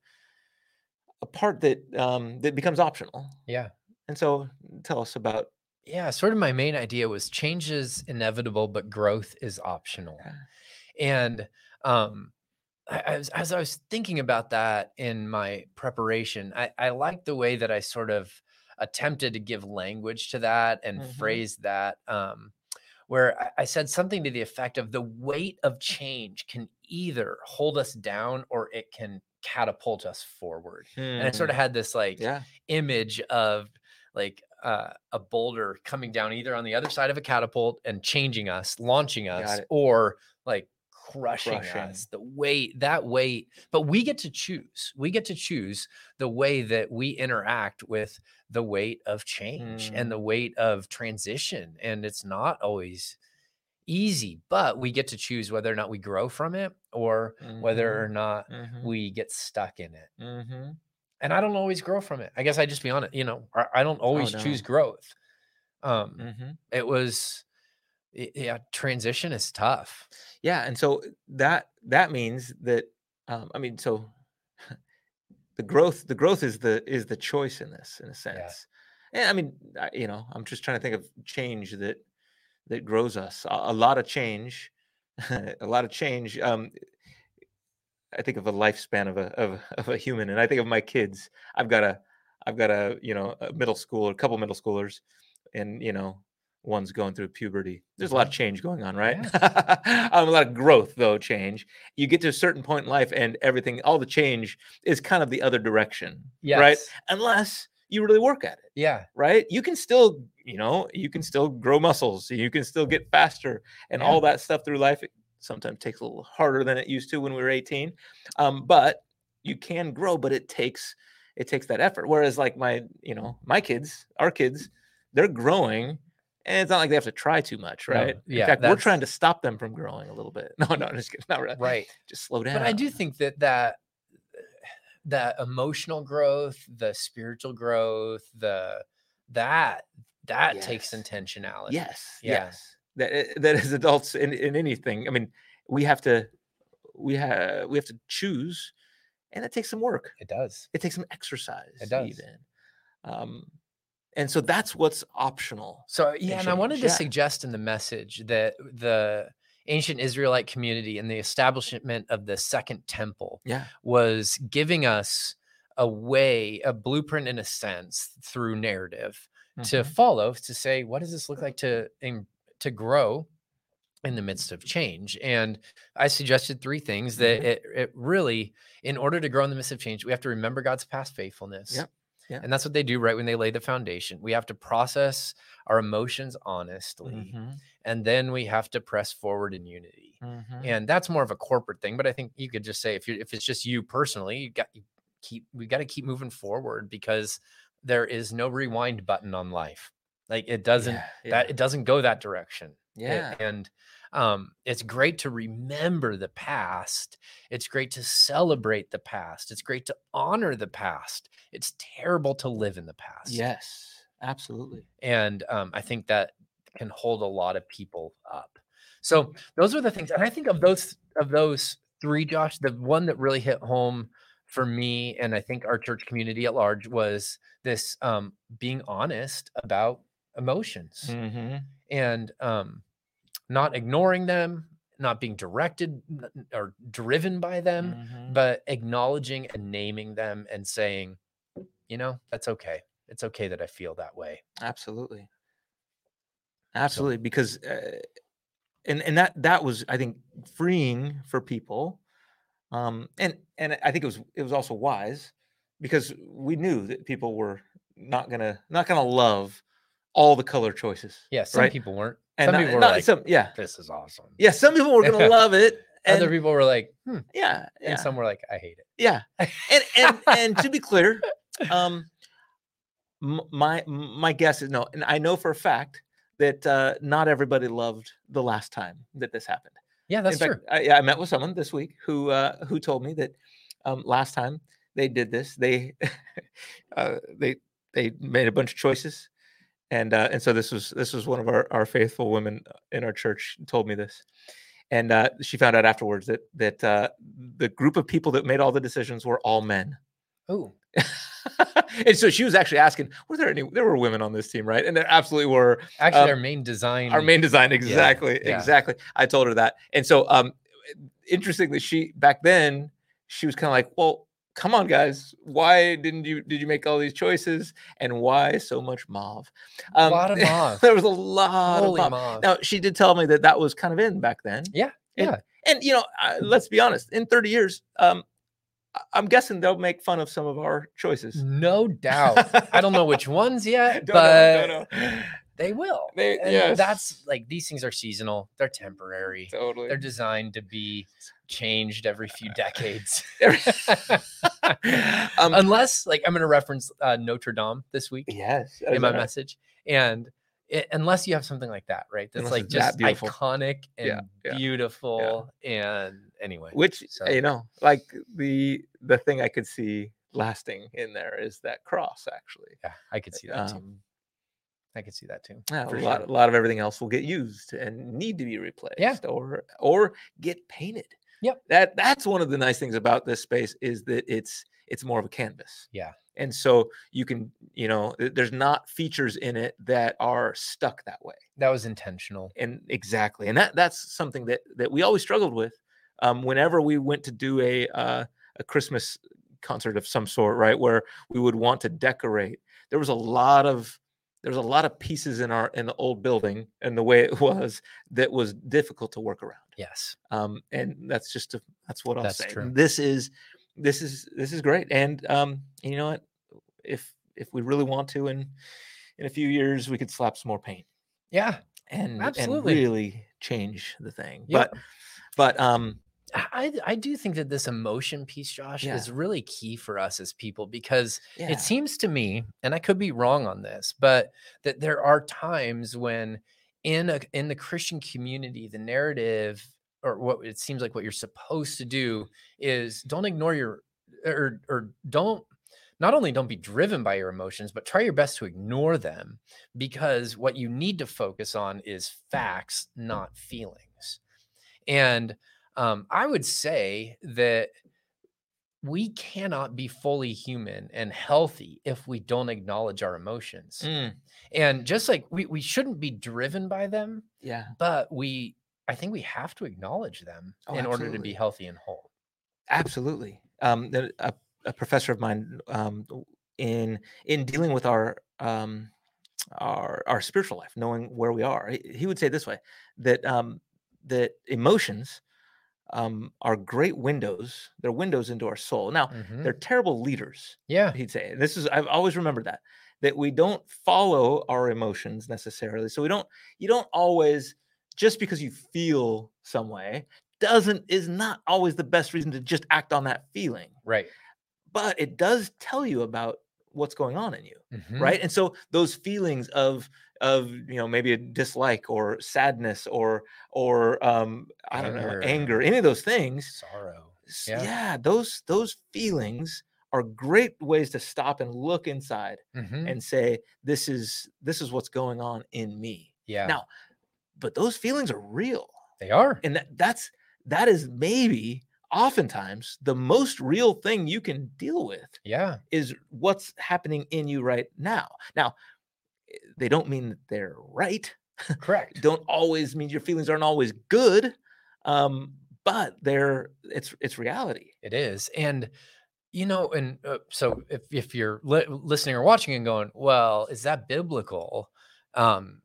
[SPEAKER 1] a part that um that becomes optional
[SPEAKER 2] Yeah.
[SPEAKER 1] and so tell us about
[SPEAKER 2] yeah, sort of my main idea was change is inevitable, but growth is optional.
[SPEAKER 1] Yeah.
[SPEAKER 2] And um, I, I was, as I was thinking about that in my preparation, I, I like the way that I sort of attempted to give language to that and
[SPEAKER 1] Mhm.
[SPEAKER 2] phrase that. Um, where I, said something to the effect of the weight of change can either hold us down or it can catapult us forward. And I sort of had this like
[SPEAKER 1] yeah.
[SPEAKER 2] image of like uh, a boulder coming down either on the other side of a catapult and changing us, launching us, or like crushing,
[SPEAKER 1] Crushing.
[SPEAKER 2] us. The weight, that weight, but we get to choose. We get to choose the way that we interact with the weight of change
[SPEAKER 1] Mm.
[SPEAKER 2] and the weight of transition. And it's not always easy, but we get to choose whether or not we grow from it or whether or not
[SPEAKER 1] Mhm.
[SPEAKER 2] we get stuck in it
[SPEAKER 1] Mhm.
[SPEAKER 2] and I don't always grow from it. I guess I just be honest, you know, I, don't always
[SPEAKER 1] Oh, no.
[SPEAKER 2] choose growth. Um,
[SPEAKER 1] Mhm.
[SPEAKER 2] it was, yeah, transition is tough.
[SPEAKER 1] Yeah, and so that that means that um, I mean, so the growth the growth is the is the choice in this in a sense. And I mean, I, you know, I'm just trying to think of change that that grows us. A, a lot of change, a lot of change. Um, I think of a lifespan of a of, of a human, and I think of my kids. I've got a I've got a you know a middle school, or a couple middle schoolers, and you know one's going through puberty. There's a lot of change going on, right? um, a lot of growth, though. Change. You get to a certain point in life, and everything, all the change is kind of the other direction,
[SPEAKER 2] Yes.
[SPEAKER 1] right? Unless you really work at it
[SPEAKER 2] Yeah.
[SPEAKER 1] right? You can still, you know, you can still grow muscles, you can still get faster, and
[SPEAKER 2] Yeah.
[SPEAKER 1] all that stuff through life. It sometimes takes a little harder than it used to when we were 18, um, but you can grow. But it takes it takes that effort. Whereas, like my, you know, my kids, our kids, they're growing. And it's not like they have to try too much,
[SPEAKER 2] No,
[SPEAKER 1] right?
[SPEAKER 2] yeah,
[SPEAKER 1] In fact, we're trying to stop them from growing a little bit. No, no, I'm just kidding. Not really.
[SPEAKER 2] Right.
[SPEAKER 1] Just slow down.
[SPEAKER 2] But I do think that that that emotional growth, the spiritual growth, the that that takes intentionality.
[SPEAKER 1] Yes,
[SPEAKER 2] Yeah.
[SPEAKER 1] yes. That eh, that as adults in, in anything, I mean, we have to we have we have to choose, and it takes some work.
[SPEAKER 2] It does.
[SPEAKER 1] It takes some exercise.
[SPEAKER 2] It does.
[SPEAKER 1] even. Um, and so that's what's optional.
[SPEAKER 2] So yeah, and I wanted to
[SPEAKER 1] yeah.
[SPEAKER 2] suggest in the message that the ancient Israelite community and the establishment of the second temple
[SPEAKER 1] Yeah.
[SPEAKER 2] was giving us a way, a blueprint in a sense through narrative to
[SPEAKER 1] Mhm.
[SPEAKER 2] follow to say, what does this look like to to grow in the midst of change? And I suggested three things that
[SPEAKER 1] Mhm.
[SPEAKER 2] it, it really, in order to grow in the midst of change, we have to remember God's past faithfulness.
[SPEAKER 1] Yep, yeah.
[SPEAKER 2] And that's what they do right when they lay the foundation. We have to process our emotions honestly,
[SPEAKER 1] Mhm.
[SPEAKER 2] and then we have to press forward in unity
[SPEAKER 1] Mhm.
[SPEAKER 2] and that's more of a corporate thing but i think you could just say if you if it's just you personally you got you keep we got to keep moving forward because there is no rewind button on life like it doesn't
[SPEAKER 1] Yeah,
[SPEAKER 2] that it doesn't go that direction It-
[SPEAKER 1] Yeah.
[SPEAKER 2] and um it's great to remember the past it's great to celebrate the past it's great to honor the past it's terrible to live in the past
[SPEAKER 1] Yes, absolutely.
[SPEAKER 2] and um, I think that can hold a lot of people up. So those are the things, and I think of those of those three, Josh, the one that really hit home for me, and I think our church community at large was this um, being honest about emotions
[SPEAKER 1] Mhm.
[SPEAKER 2] and um, not ignoring them, not being directed or driven by them,
[SPEAKER 1] Mhm.
[SPEAKER 2] but acknowledging and naming them and saying, you know, that's okay. It's okay that I feel that way.
[SPEAKER 1] Absolutely. Absolutely, because uh, and and that that was I think freeing for people, um, and and I think it was it was also wise because we knew that people were not gonna not gonna love all the color choices.
[SPEAKER 2] Yeah, some
[SPEAKER 1] right?
[SPEAKER 2] people weren't.
[SPEAKER 1] And
[SPEAKER 2] some
[SPEAKER 1] not-
[SPEAKER 2] people were
[SPEAKER 1] not
[SPEAKER 2] like,
[SPEAKER 1] some yeah
[SPEAKER 2] "This is awesome."
[SPEAKER 1] yeah some people were gonna love it, and
[SPEAKER 2] Other people were like, "Hmm,"
[SPEAKER 1] yeah
[SPEAKER 2] and some were like, "I hate it."
[SPEAKER 1] yeah and and and to be clear, um, my my guess is no, and I know for a fact that uh, not everybody loved the last time that this happened.
[SPEAKER 2] Yeah, that's
[SPEAKER 1] In
[SPEAKER 2] true.
[SPEAKER 1] fact, I, yeah, I met with someone this week who uh, who told me that um, last time they did this, they uh, they they made a bunch of choices, and uh, and so this was this was one of our, our faithful women in our church told me this, and uh, she found out afterwards that that uh, the group of people that made all the decisions were all men.
[SPEAKER 2] Oh,
[SPEAKER 1] and so she was actually asking, were there any? There were women on this team, right? And there absolutely were.
[SPEAKER 2] Actually,
[SPEAKER 1] Um,
[SPEAKER 2] our main design.
[SPEAKER 1] Our main design, exactly,
[SPEAKER 2] yeah.
[SPEAKER 1] exactly. I told her that, and so um, interestingly, she back then she was kind of like, well. Come on, guys! Why didn't you did you make all these choices, and why so much mauve?
[SPEAKER 2] a lot of mauve.
[SPEAKER 1] there was a lot
[SPEAKER 2] Holy
[SPEAKER 1] of mauve.
[SPEAKER 2] mauve.
[SPEAKER 1] Now she did tell me that that was kind of in back then.
[SPEAKER 2] Yeah,
[SPEAKER 1] And,
[SPEAKER 2] yeah.
[SPEAKER 1] And you know, uh, let's be honest. In 30 years, um, I'm guessing they'll make fun of some of our choices.
[SPEAKER 2] No doubt. I don't know which ones yet,
[SPEAKER 1] Don't
[SPEAKER 2] but
[SPEAKER 1] don't know.
[SPEAKER 2] They will.
[SPEAKER 1] They-
[SPEAKER 2] And
[SPEAKER 1] yes.
[SPEAKER 2] that's like these things are seasonal. They're temporary.
[SPEAKER 1] totally.
[SPEAKER 2] They're designed to be changed every few decades.
[SPEAKER 1] um,
[SPEAKER 2] Unless, like, I'm going to reference uh, Notre Dame this week
[SPEAKER 1] yes.
[SPEAKER 2] in my
[SPEAKER 1] uh,
[SPEAKER 2] message, and it, unless you have something like that, right? That's
[SPEAKER 1] Unless
[SPEAKER 2] like
[SPEAKER 1] that
[SPEAKER 2] just
[SPEAKER 1] beautiful.
[SPEAKER 2] iconic and
[SPEAKER 1] Yeah, yeah,
[SPEAKER 2] beautiful, and anyway,
[SPEAKER 1] Which
[SPEAKER 2] So-
[SPEAKER 1] you know, like the the thing I could see lasting in there is that cross. Actually,
[SPEAKER 2] yeah, I could see that too.
[SPEAKER 1] um,
[SPEAKER 2] I can see that too.
[SPEAKER 1] yeah, a
[SPEAKER 2] for
[SPEAKER 1] lot,
[SPEAKER 2] sure.
[SPEAKER 1] a lot of everything else will get used and need to be replaced yeah. or or get painted.
[SPEAKER 2] Yep.
[SPEAKER 1] That that's one of the nice things about this space is that it's it's more of a canvas.
[SPEAKER 2] Yeah.
[SPEAKER 1] And so you can, you know, there's not features in it that are stuck that way.
[SPEAKER 2] That was intentional.
[SPEAKER 1] And exactly. And that that's something that that we always struggled with. Um, whenever we went to do a uh, a Christmas concert of some sort, right, where we would want to decorate, there was a lot of there was a lot of pieces in our in the old building and the way it was that was difficult to work around
[SPEAKER 2] Yes.
[SPEAKER 1] um, and that's just a, that's what I'll
[SPEAKER 2] That's
[SPEAKER 1] say.
[SPEAKER 2] true.
[SPEAKER 1] This is this is this is great, and um, you know what? If if we really want to, in in a few years, we could slap some more paint
[SPEAKER 2] Yeah.
[SPEAKER 1] and
[SPEAKER 2] Absolutely.
[SPEAKER 1] and really change the thing.
[SPEAKER 2] Yep.
[SPEAKER 1] But but um,
[SPEAKER 2] I I do think that this emotion piece, Josh,
[SPEAKER 1] Yeah.
[SPEAKER 2] is really key for us as people because
[SPEAKER 1] yeah,
[SPEAKER 2] it seems to me, and I could be wrong on this, but that there are times when in a in the Christian community, the narrative or what it seems like what you're supposed to do is don't ignore your or or don't not only don't be driven by your emotions, but try your best to ignore them because what you need to focus on is facts, not feelings. And um, I would say that we cannot be fully human and healthy if we don't acknowledge our emotions.
[SPEAKER 1] mm,
[SPEAKER 2] And just like we, we shouldn't be driven by them,
[SPEAKER 1] yeah,
[SPEAKER 2] but we, I think we have to acknowledge them
[SPEAKER 1] Oh,
[SPEAKER 2] in order to be healthy and whole.
[SPEAKER 1] absolutely. Um, a, a professor of mine um, in in dealing with our um, our our spiritual life, knowing where we are, he, he would say this way that um, that emotions um, are great windows. They're windows into our soul. Now,
[SPEAKER 2] Mhm.
[SPEAKER 1] they're terrible leaders.
[SPEAKER 2] Yeah.
[SPEAKER 1] He'd say, and this is I've always remembered that that we don't follow our emotions necessarily. So we don't you don't always just because you feel some way doesn't is not always the best reason to just act on that feeling.
[SPEAKER 2] Right.
[SPEAKER 1] But it does tell you about what's going on in you
[SPEAKER 2] Mhm.
[SPEAKER 1] right and so those feelings of of you know maybe a dislike or sadness or or um i don't know
[SPEAKER 2] Anger.
[SPEAKER 1] anger any of those things
[SPEAKER 2] Sorrow. yeah.
[SPEAKER 1] yeah, those those feelings are great ways to stop and look inside
[SPEAKER 2] Mhm.
[SPEAKER 1] and say this is this is what's going on in me
[SPEAKER 2] Yeah.
[SPEAKER 1] now but those feelings are real
[SPEAKER 2] they are.
[SPEAKER 1] and that, that's that is maybe oftentimes the most real thing you can deal with
[SPEAKER 2] Yeah.
[SPEAKER 1] is what's happening in you right now. Now, eh, they don't mean that they're right.
[SPEAKER 2] Correct.
[SPEAKER 1] Don't always mean your feelings aren't always good. Um, but they're it's it's reality.
[SPEAKER 2] It is. And, you know, and uh, so if, if you're li- listening or watching and going, well, is that biblical? Um,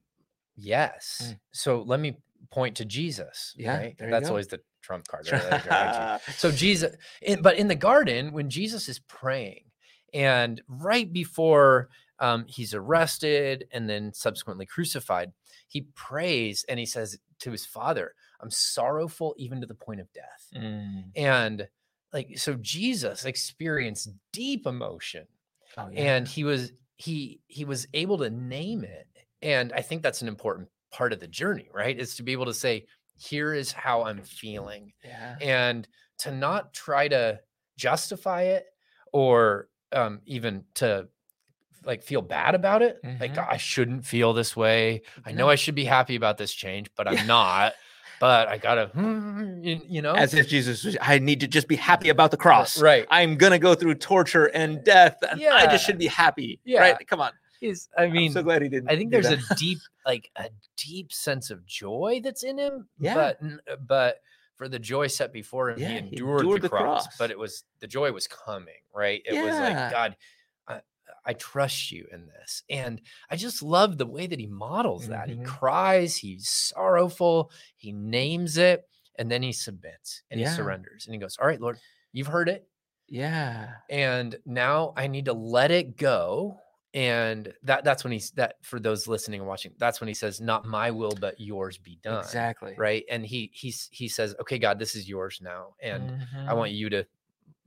[SPEAKER 2] yes.
[SPEAKER 1] Mm.
[SPEAKER 2] So let me point to Jesus.
[SPEAKER 1] Yeah,
[SPEAKER 2] Right. That's always the trump card. Right? so Jesus, in, but in the garden, when Jesus is praying, and right before um, he's arrested and then subsequently crucified, he prays and he says to his father, I'm sorrowful even to the point of death.
[SPEAKER 1] Mm.
[SPEAKER 2] And like, so Jesus experienced deep emotion
[SPEAKER 1] Oh, yeah.
[SPEAKER 2] and he was, he, he was able to name it. And I think that's an important part of the journey, right? Is to be able to say, here is how I'm feeling
[SPEAKER 1] yeah.
[SPEAKER 2] and to not try to justify it or um, even to like feel bad about it like
[SPEAKER 1] Mhm.
[SPEAKER 2] i shouldn't feel this way i know i should be happy about this change but i'm not but I gotta, you, know,
[SPEAKER 1] As if Jesus was, I need to just be happy about the cross.
[SPEAKER 2] right?
[SPEAKER 1] I'm gonna go through torture and death, and I just should be happy.
[SPEAKER 2] Yeah.
[SPEAKER 1] Right? Come on.
[SPEAKER 2] He's, I mean,
[SPEAKER 1] I'm so glad he didn't.
[SPEAKER 2] I think there's
[SPEAKER 1] that.
[SPEAKER 2] a deep, like a deep sense of joy that's in him.
[SPEAKER 1] Yeah.
[SPEAKER 2] But but for the joy set before him,
[SPEAKER 1] Yeah,
[SPEAKER 2] he
[SPEAKER 1] he
[SPEAKER 2] endured,
[SPEAKER 1] endured
[SPEAKER 2] the,
[SPEAKER 1] the
[SPEAKER 2] cross,
[SPEAKER 1] cross.
[SPEAKER 2] But it was the joy was coming, right? It was like God, I, I trust you in this, and I just love the way that he models that. He
[SPEAKER 1] Mhm.
[SPEAKER 2] cries, he's sorrowful, he names it, and then he submits and
[SPEAKER 1] Yeah.
[SPEAKER 2] he surrenders, and he goes, "All right, Lord, you've heard it."
[SPEAKER 1] Yeah.
[SPEAKER 2] and now I need to let it go. And that that's when he's that for those listening and watching, that's when he says, Not my will, but yours be done.
[SPEAKER 1] Exactly.
[SPEAKER 2] Right. And he he's he says, Okay, God, this is yours now. And I want you to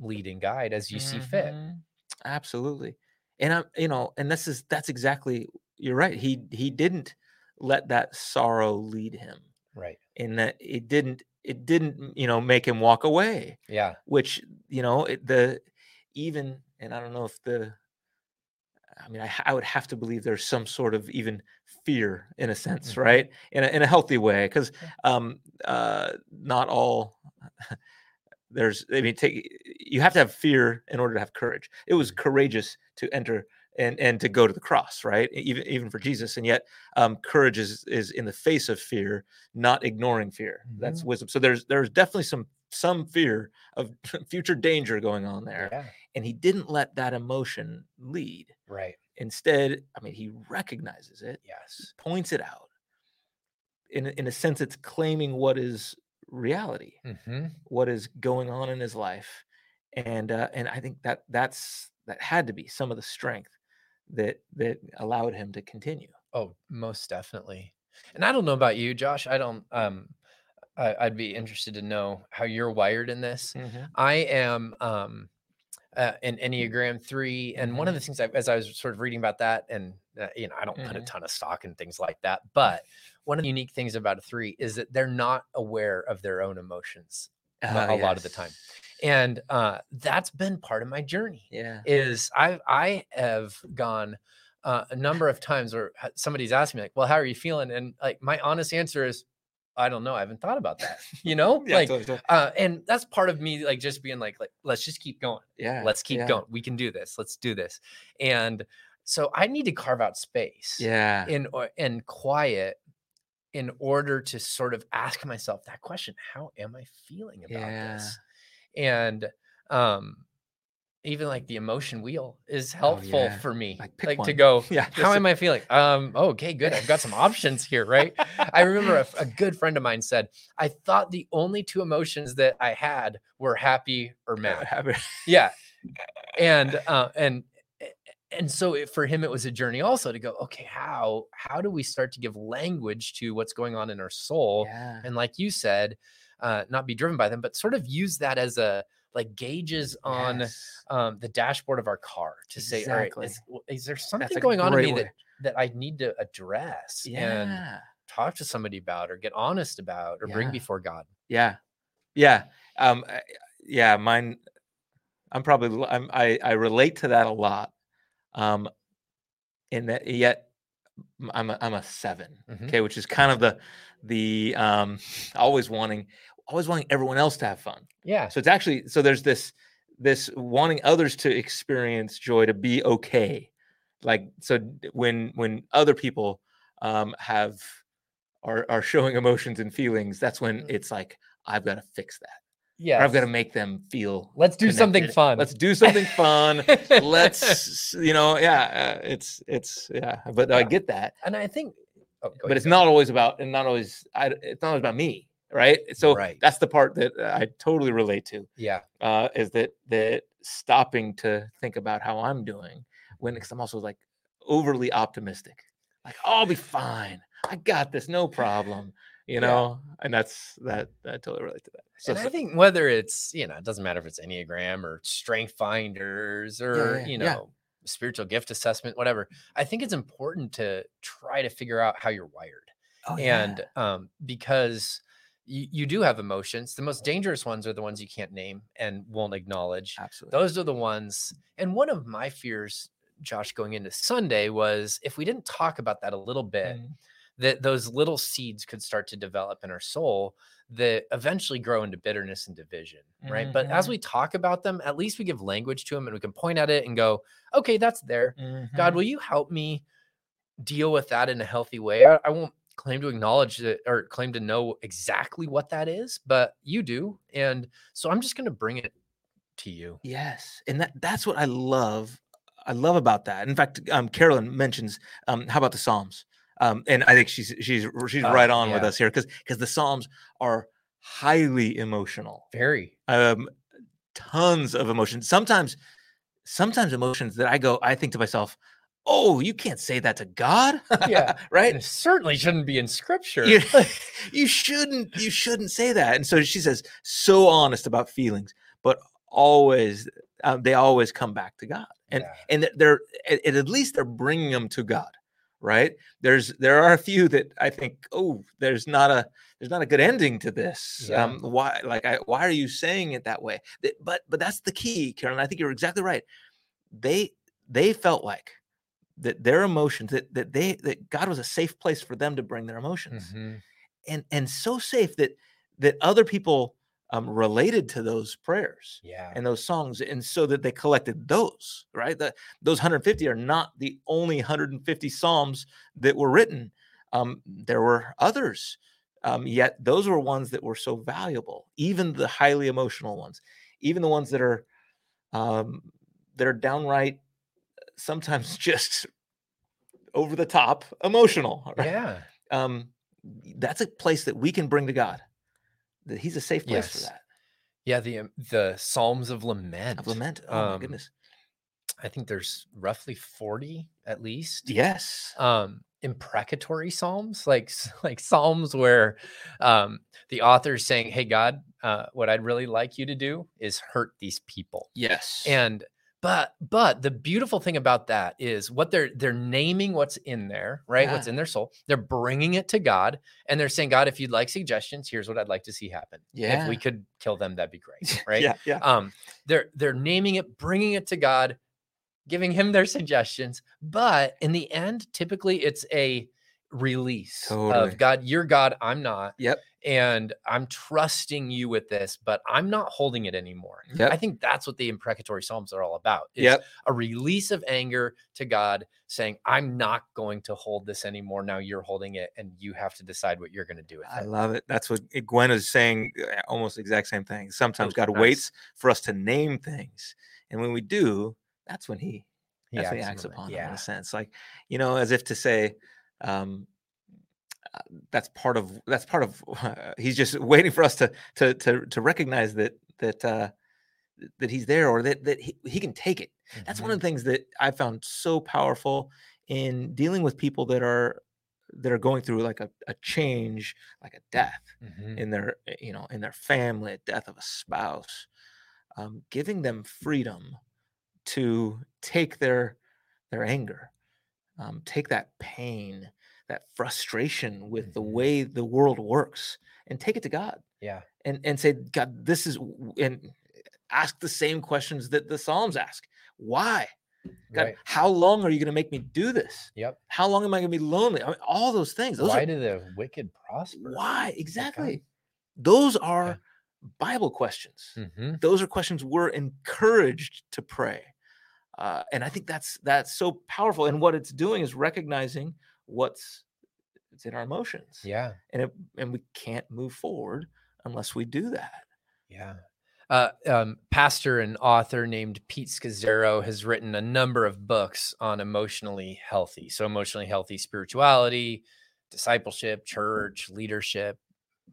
[SPEAKER 2] lead and guide as you see fit.
[SPEAKER 1] Mhm. Absolutely. And I'm, you know, and this is that's exactly you're right. He he didn't let that sorrow lead him
[SPEAKER 2] Right.
[SPEAKER 1] in that it didn't it didn't you know make him walk away
[SPEAKER 2] Yeah.
[SPEAKER 1] which you know it, the even and i don't know if the i mean I would have to believe there's some sort of even fear in a sense
[SPEAKER 2] Mhm.
[SPEAKER 1] right in a, in a healthy way because um uh not all there's i mean take you have to have fear in order to have courage it was
[SPEAKER 2] Mhm.
[SPEAKER 1] courageous to enter and and to go to the cross right even even for jesus and yet um courage is is in the face of fear not ignoring fear that's
[SPEAKER 2] Mhm.
[SPEAKER 1] wisdom so there's there's definitely some some fear of future danger going on there
[SPEAKER 2] Yeah.
[SPEAKER 1] And he didn't let that emotion lead
[SPEAKER 2] Right.
[SPEAKER 1] instead i mean he recognizes it
[SPEAKER 2] Yes.
[SPEAKER 1] points it out in in a sense it's claiming what is reality
[SPEAKER 2] hmm
[SPEAKER 1] what is going on in his life and uh, and i think that that's that had to be some of the strength that that allowed him to continue
[SPEAKER 2] Oh, most definitely. And I don't know about you, Josh. I don't um I, I'd be interested to know how you're wired in this. I am um, uh, an Enneagram three, and one of the things I, as I was sort of reading about that, and uh, you know, I don't put a
[SPEAKER 1] Mhm.
[SPEAKER 2] ton of stock in things like that, but one of the unique things about a three is that they're not aware of their own emotions a-
[SPEAKER 1] Ah,
[SPEAKER 2] a lot of the time, and uh, that's been part of my journey.
[SPEAKER 1] yeah
[SPEAKER 2] Is I I have gone. Uh, a number of times where somebody's asked me like, "Well, how are you feeling?" And like my honest answer is, "I don't know. I haven't thought about that." You know,
[SPEAKER 1] yeah
[SPEAKER 2] like
[SPEAKER 1] totally, totally.
[SPEAKER 2] uh, and that's part of me like just being like like let's just keep going
[SPEAKER 1] yeah
[SPEAKER 2] let's keep
[SPEAKER 1] yeah,
[SPEAKER 2] going we can do this let's do this and so i need to carve out space
[SPEAKER 1] yeah
[SPEAKER 2] in or in quiet in order to sort of ask myself that question how am i feeling about this and um even like the emotion wheel is helpful
[SPEAKER 1] Oh, yeah.
[SPEAKER 2] for me
[SPEAKER 1] Like,
[SPEAKER 2] like, to go
[SPEAKER 1] yeah
[SPEAKER 2] how am i feeling um oh, okay good i've got some options here right I remember a, a good friend of mine said, I thought the only two emotions that I had were happy or mad.
[SPEAKER 1] Happy-
[SPEAKER 2] Yeah. And, uh, and, and so it, for him, it was a journey also to go, okay, how, how do we start to give language to what's going on in our soul?
[SPEAKER 1] yeah
[SPEAKER 2] And like you said, uh, not be driven by them, but sort of use that as a, like gauges on
[SPEAKER 1] yes.
[SPEAKER 2] um, the dashboard of our car to say, all right, is, is there something going on in me that, that I need to address? And
[SPEAKER 1] yeah
[SPEAKER 2] talk to somebody about or get honest about or bring before God.
[SPEAKER 1] Yeah, yeah, um, yeah. Mine, I'm probably I'm, I I relate to that a lot. Um, in that yet I'm a, I'm a 7
[SPEAKER 2] Mhm.
[SPEAKER 1] Okay, which is kind of the the um always wanting always wanting everyone else to have fun.
[SPEAKER 2] Yeah.
[SPEAKER 1] So it's actually so there's this this wanting others to experience joy to be okay. Like so when when other people um have are are showing emotions and feelings, that's when
[SPEAKER 2] Mhm.
[SPEAKER 1] it's like I've got to fix that.
[SPEAKER 2] Yeah.
[SPEAKER 1] I've got to make them feel
[SPEAKER 2] Let's do something fun.
[SPEAKER 1] Let's do something fun. Let's you know, yeah, uh, it's it's yeah, but I get that.
[SPEAKER 2] and I think oh,
[SPEAKER 1] But
[SPEAKER 2] ahead,
[SPEAKER 1] it's not always about and not always I, it's not always about me, right? So
[SPEAKER 2] Right.
[SPEAKER 1] that's the part that uh, I totally relate to
[SPEAKER 2] Yeah.
[SPEAKER 1] uh, is that that stopping to think about how I'm doing when because I'm also like overly optimistic, like "Oh, I'll be fine, I got this, no problem, you
[SPEAKER 2] Yeah.
[SPEAKER 1] know, and that's that I totally relate to that. So,
[SPEAKER 2] and I think whether it's, you know, it doesn't matter if it's Enneagram or strength finders or,
[SPEAKER 1] yeah,
[SPEAKER 2] you
[SPEAKER 1] yeah.
[SPEAKER 2] know, spiritual gift assessment, whatever. I think it's important to try to figure out how you're wired.
[SPEAKER 1] oh,
[SPEAKER 2] and um, because you, you do have emotions, the most dangerous ones are the ones you can't name and won't acknowledge.
[SPEAKER 1] absolutely,
[SPEAKER 2] Those are the ones. And one of my fears, Josh, going into Sunday was if we didn't talk about that a little bit,
[SPEAKER 1] Mm,
[SPEAKER 2] that those little seeds could start to develop in our soul that eventually grow into bitterness and division, right? But as
[SPEAKER 1] Mhm.
[SPEAKER 2] we talk about them, at least we give language to them and we can point at it and go, okay, that's there. God,
[SPEAKER 1] Mhm.
[SPEAKER 2] will you help me deal with that in a healthy way? I, I won't claim to acknowledge it or claim to know exactly what that is, but you do. And so I'm just going to bring it to you.
[SPEAKER 1] Yes, and that that's what I love. I love about that. In fact, um, Carolyn mentions um, how about the Psalms, um, and I think she's she's she's
[SPEAKER 2] Oh,
[SPEAKER 1] right on with us here because because the Psalms are highly emotional,
[SPEAKER 2] Very.
[SPEAKER 1] um, tons of emotions. Sometimes, sometimes emotions that I go, I think to myself, "Oh, you can't say that to God."
[SPEAKER 2] Yeah.
[SPEAKER 1] right.
[SPEAKER 2] And it certainly shouldn't be in scripture.
[SPEAKER 1] you, you shouldn't you shouldn't say that and so she says so honest about feelings but always um, they always come back to god and
[SPEAKER 2] Yeah.
[SPEAKER 1] and they're at, at least they're bringing them to god right there's there are a few that i think oh there's not a there's not a good ending to this
[SPEAKER 2] Yeah.
[SPEAKER 1] um why like I, why are you saying it that way but but that's the key carolyn i think you're exactly right they they felt like that their emotions that that they that god was a safe place for them to bring their emotions
[SPEAKER 2] Mhm.
[SPEAKER 1] and and so safe that that other people um, related to those prayers
[SPEAKER 2] Yeah.
[SPEAKER 1] and those songs and so that they collected those right that those 150 are not the only 150 psalms that were written um, there were others um, yet those were ones that were so valuable even the highly emotional ones even the ones that are um, that are downright sometimes just over the top emotional right?
[SPEAKER 2] yeah.
[SPEAKER 1] um, that's a place that we can bring to God. That He's a safe place for that.
[SPEAKER 2] Yeah. The um, the Psalms of Lament.
[SPEAKER 1] Of lament. Oh my
[SPEAKER 2] Um,
[SPEAKER 1] goodness.
[SPEAKER 2] I think there's roughly 40 at least.
[SPEAKER 1] Yes.
[SPEAKER 2] um imprecatory psalms like like psalms where um the author's saying hey god uh what i'd really like you to do is hurt these people
[SPEAKER 1] yes.
[SPEAKER 2] and but but the beautiful thing about that is what they're they're naming what's in there right what's in their soul they're bringing it to god and they're saying god if you'd like suggestions here's what i'd like to see happen yeah if we could kill them that'd be great right
[SPEAKER 1] Yeah. Yeah.
[SPEAKER 2] um they're they're naming it bringing it to god giving him their suggestions but in the end typically it's a release
[SPEAKER 1] Totally.
[SPEAKER 2] of god you're god i'm not
[SPEAKER 1] Yep.
[SPEAKER 2] and i'm trusting you with this but i'm not holding it anymore i think that's what the imprecatory psalms are all about is
[SPEAKER 1] Yep.
[SPEAKER 2] a release of anger to god saying i'm not going to hold this anymore now you're holding it and you have to decide what you're going to do with
[SPEAKER 1] I
[SPEAKER 2] it I
[SPEAKER 1] love it. That's what uh, Gwen is saying. uh, Almost the exact same thing. Sometimes God
[SPEAKER 2] nice.
[SPEAKER 1] waits for us to name things, and when we do, that's when He that's when He acts upon them. In a sense, like you know, as if to say, um, uh, that's part of that's part of. he's just waiting for us to to to to recognize that that uh, that He's there, or that that he, he can take it. That's one of the things that I found so powerful in dealing with people that are that are going through like a, a change, like a death
[SPEAKER 2] Mhm.
[SPEAKER 1] in their eh, you know in their family, a death of a spouse, um, giving them freedom to take their their anger, um, take that pain, that frustration with the
[SPEAKER 2] Mhm.
[SPEAKER 1] way the world works, and take it to God
[SPEAKER 2] yeah
[SPEAKER 1] and and say, God, this is and ask the same questions that the Psalms ask. Why? God,
[SPEAKER 2] right
[SPEAKER 1] how long are you going to make me do this?
[SPEAKER 2] yep
[SPEAKER 1] How long am I going to be lonely? I mean, all those things. Those
[SPEAKER 2] why
[SPEAKER 1] are,
[SPEAKER 2] do the wicked prosper
[SPEAKER 1] why exactly? Those are Bible questions.
[SPEAKER 2] hmm
[SPEAKER 1] Those are questions we're encouraged to pray, uh, and I think that's that's so powerful. And what it's doing is recognizing what's it's in our emotions,
[SPEAKER 2] yeah
[SPEAKER 1] and it, and we can't move forward unless we do that.
[SPEAKER 2] Yeah. Uh, um, pastor and author named Pete Scazzero has written a number of books on emotionally healthy. So, emotionally healthy spirituality, discipleship, church, leadership,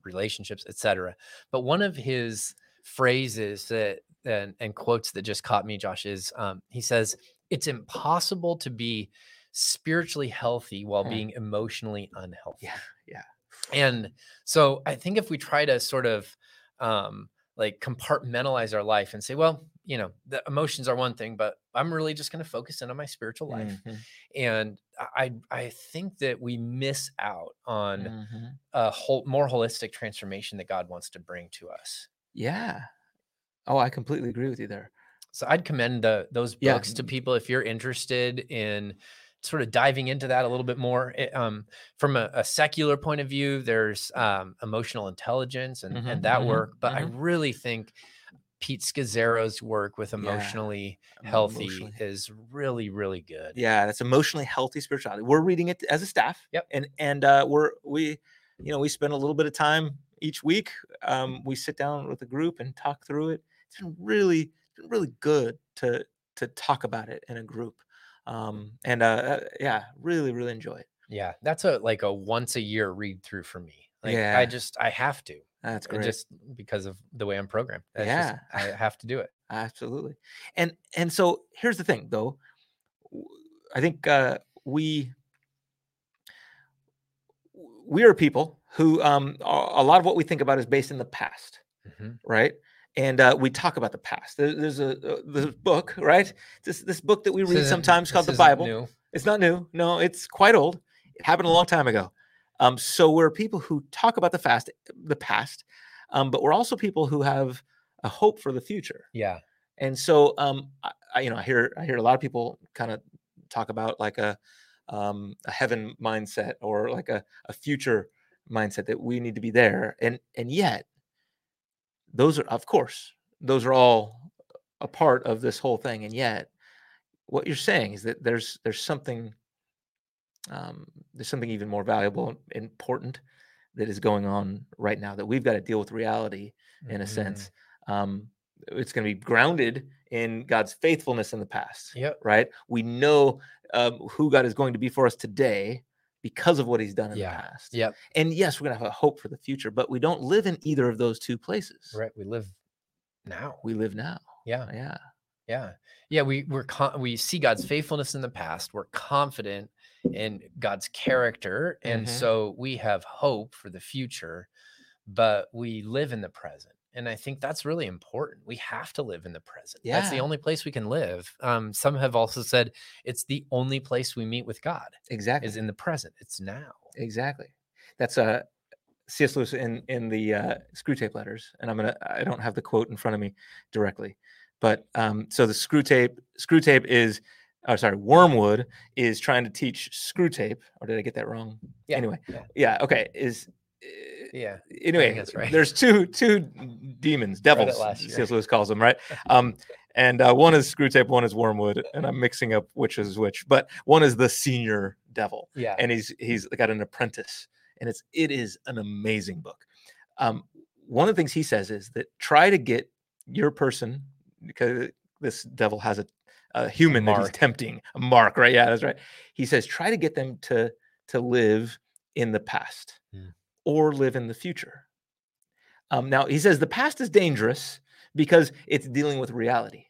[SPEAKER 2] relationships, etc. But one of his phrases that and, and quotes that just caught me, Josh, is um, he says, It's impossible to be spiritually healthy while
[SPEAKER 1] Hmm.
[SPEAKER 2] being emotionally unhealthy.
[SPEAKER 1] Yeah, yeah.
[SPEAKER 2] And so I think if we try to sort of um, like compartmentalize our life and say, well, you know, the emotions are one thing, but I'm really just going to focus in on my spiritual life.
[SPEAKER 1] Mhm,
[SPEAKER 2] And I I think that we miss out on
[SPEAKER 1] mhm.
[SPEAKER 2] a whole more holistic transformation that God wants to bring to us.
[SPEAKER 1] Yeah. Oh, I completely agree with you there.
[SPEAKER 2] So I'd commend the, those
[SPEAKER 1] Yeah.
[SPEAKER 2] books to people if you're interested in sort of diving into that a little bit more. It, um, from a, a secular point of view, there's um, emotional intelligence and,
[SPEAKER 1] Mhm,
[SPEAKER 2] and that
[SPEAKER 1] mhm,
[SPEAKER 2] work, but I
[SPEAKER 1] mhm.
[SPEAKER 2] really think Pete Scazzero's work with emotionally healthy
[SPEAKER 1] Emotionally.
[SPEAKER 2] is really, really good.
[SPEAKER 1] Yeah, that's emotionally healthy spirituality. We're reading it as a staff.
[SPEAKER 2] Yep.
[SPEAKER 1] And and uh, we're we, you know, we spend a little bit of time each week. Um, we sit down with a group and talk through it. It's been really been really good to to talk about it in a group. Um, and uh, uh, yeah, really really enjoy it.
[SPEAKER 2] Yeah, that's a like a once a year read through for me. Like
[SPEAKER 1] Yeah.
[SPEAKER 2] I just I have to.
[SPEAKER 1] That's great.
[SPEAKER 2] Just because of the way I'm programmed. That's just-
[SPEAKER 1] Yeah.
[SPEAKER 2] I have to do it.
[SPEAKER 1] Absolutely. And and so here's the thing though. i think uh we we are people who um a lot of what we think about is based in the past,
[SPEAKER 2] Mhm.
[SPEAKER 1] right? And uh, we talk about the past. There, there's a uh, this book, right? This this book that we read sometimes called the Bible.
[SPEAKER 2] new.
[SPEAKER 1] It's not new. No, it's quite old. It happened a long time ago. Um, so we're people who talk about the fast, the past, um, but we're also people who have a hope for the future.
[SPEAKER 2] Yeah.
[SPEAKER 1] And so, um, I, I, you know, I hear I hear a lot of people kind of talk about like a um, a heaven mindset or like a, a future mindset that we need to be there, and and yet those are, of course, those are all a part of this whole thing, and yet what you're saying is that there's there's something um, there's something even more valuable and important that is going on right now that we've got to deal with reality in a
[SPEAKER 2] Mhm.
[SPEAKER 1] sense. Um, it's going to be grounded in God's faithfulness in the past,
[SPEAKER 2] Yep.
[SPEAKER 1] right? We know um, who God is going to be for us today because of what He's done in
[SPEAKER 2] Yeah.
[SPEAKER 1] the past.
[SPEAKER 2] Yep.
[SPEAKER 1] And yes, we're going to have a hope for the future, but we don't live in either of those two places.
[SPEAKER 2] Right. We live now.
[SPEAKER 1] We live now.
[SPEAKER 2] yeah.
[SPEAKER 1] Yeah.
[SPEAKER 2] Yeah. Yeah. We we're con- we see God's faithfulness in the past. We're confident in God's character. And
[SPEAKER 1] Mhm.
[SPEAKER 2] so we have hope for the future, but we live in the present. And I think that's really important. We have to live in the present. That's the only place we can live. Um, some have also said it's the only place we meet with God
[SPEAKER 1] Exactly.
[SPEAKER 2] is in the present. It's now.
[SPEAKER 1] Exactly. That's uh C.S. Lewis in in the uh, Screwtape Letters, and I'm gonna I don't have the quote in front of me directly, but um, so the Screwtape Screw Tape is, oh sorry, Wormwood is trying to teach Screwtape, or did I get that wrong?
[SPEAKER 2] Yeah,
[SPEAKER 1] Anyway,
[SPEAKER 2] yeah.
[SPEAKER 1] yeah, okay, is. Uh,
[SPEAKER 2] Yeah.
[SPEAKER 1] Anyway,
[SPEAKER 2] that's right.
[SPEAKER 1] there's two two demons, devils. C.S. Lewis calls them, right? Um, and uh, one is Screwtape, one is Wormwood, and I'm mixing up which is which, but one is the senior devil,
[SPEAKER 2] Yeah.
[SPEAKER 1] and he's he's got an apprentice and it's it is an amazing book um, one of the things he says is that try to get your person because this devil has a, a human that he's tempting a mark right yeah that's right he says try to get them to to live in the past
[SPEAKER 2] Mm.
[SPEAKER 1] Or live in the future. Um, now he says the past is dangerous because it's dealing with reality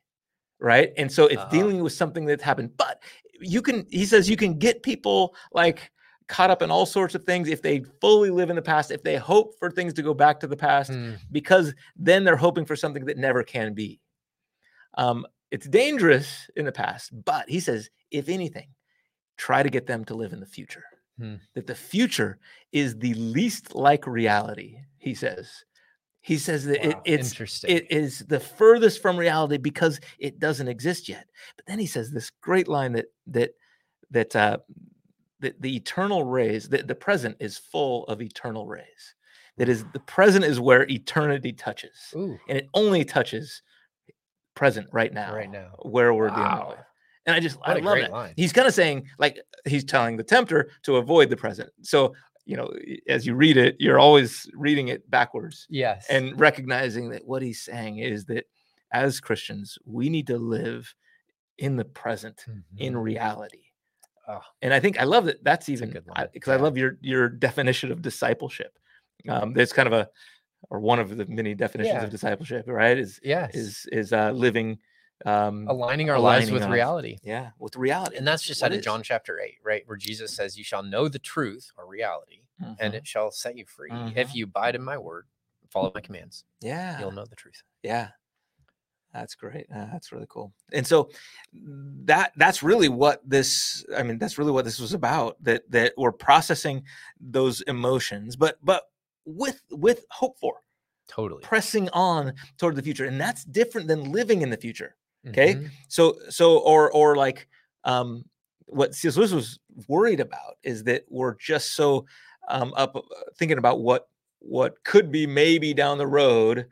[SPEAKER 1] right? And so it's
[SPEAKER 2] Uh-huh.
[SPEAKER 1] dealing with something that's happened but you can he says you can get people like caught up in all sorts of things if they fully live in the past if they hope for things to go back to the past
[SPEAKER 2] Mm,
[SPEAKER 1] because then they're hoping for something that never can be. Um, it's dangerous in the past but he says if anything try to get them to live in the future
[SPEAKER 2] Hmm.
[SPEAKER 1] that the future is the least like reality he says he says that it, it's
[SPEAKER 2] interesting.
[SPEAKER 1] it is the furthest from reality because it doesn't exist yet. But then he says this great line that that that uh, that the eternal rays, that the present is full of eternal rays. That is the present is where eternity touches,
[SPEAKER 2] Ooh.
[SPEAKER 1] and it only touches present right now,
[SPEAKER 2] Right now.
[SPEAKER 1] where we're dealing with. And I just
[SPEAKER 2] What
[SPEAKER 1] I love it.
[SPEAKER 2] line.
[SPEAKER 1] He's kind of saying like he's telling the tempter to avoid the present. So you know, as you read it, you're always reading it backwards
[SPEAKER 2] Yes.
[SPEAKER 1] and recognizing that what he's saying is that as Christians, we need to live in the present, in
[SPEAKER 2] Mhm.
[SPEAKER 1] reality.
[SPEAKER 2] Oh.
[SPEAKER 1] And I think I love that. That's even
[SPEAKER 2] good line.
[SPEAKER 1] because I,
[SPEAKER 2] Yeah.
[SPEAKER 1] love your your definition of discipleship. Um, there's kind of a or one of the many definitions
[SPEAKER 2] Yeah.
[SPEAKER 1] of discipleship, right? Is
[SPEAKER 2] yes.
[SPEAKER 1] is is uh, living um,
[SPEAKER 2] aligning our lives with reality.
[SPEAKER 1] yeah with reality.
[SPEAKER 2] And that's just
[SPEAKER 1] What
[SPEAKER 2] out of John chapter 8, right? Where Jesus says, You shall know the truth or reality, and
[SPEAKER 1] Mhm.
[SPEAKER 2] it shall set you free.
[SPEAKER 1] Mhm.
[SPEAKER 2] If you abide in my word, follow my commands,
[SPEAKER 1] yeah
[SPEAKER 2] you'll know the truth.
[SPEAKER 1] Yeah. That's great. Uh, that's really cool. And so that that's really what this I mean that's really what this was about that that we're processing those emotions but but with with hope for
[SPEAKER 2] Totally.
[SPEAKER 1] pressing on toward the future and that's different than living in the future. Okay?
[SPEAKER 2] Mhm.
[SPEAKER 1] So so or or like um what C.S. Lewis was worried about is that we're just so um, up uh, thinking about what what could be maybe down the road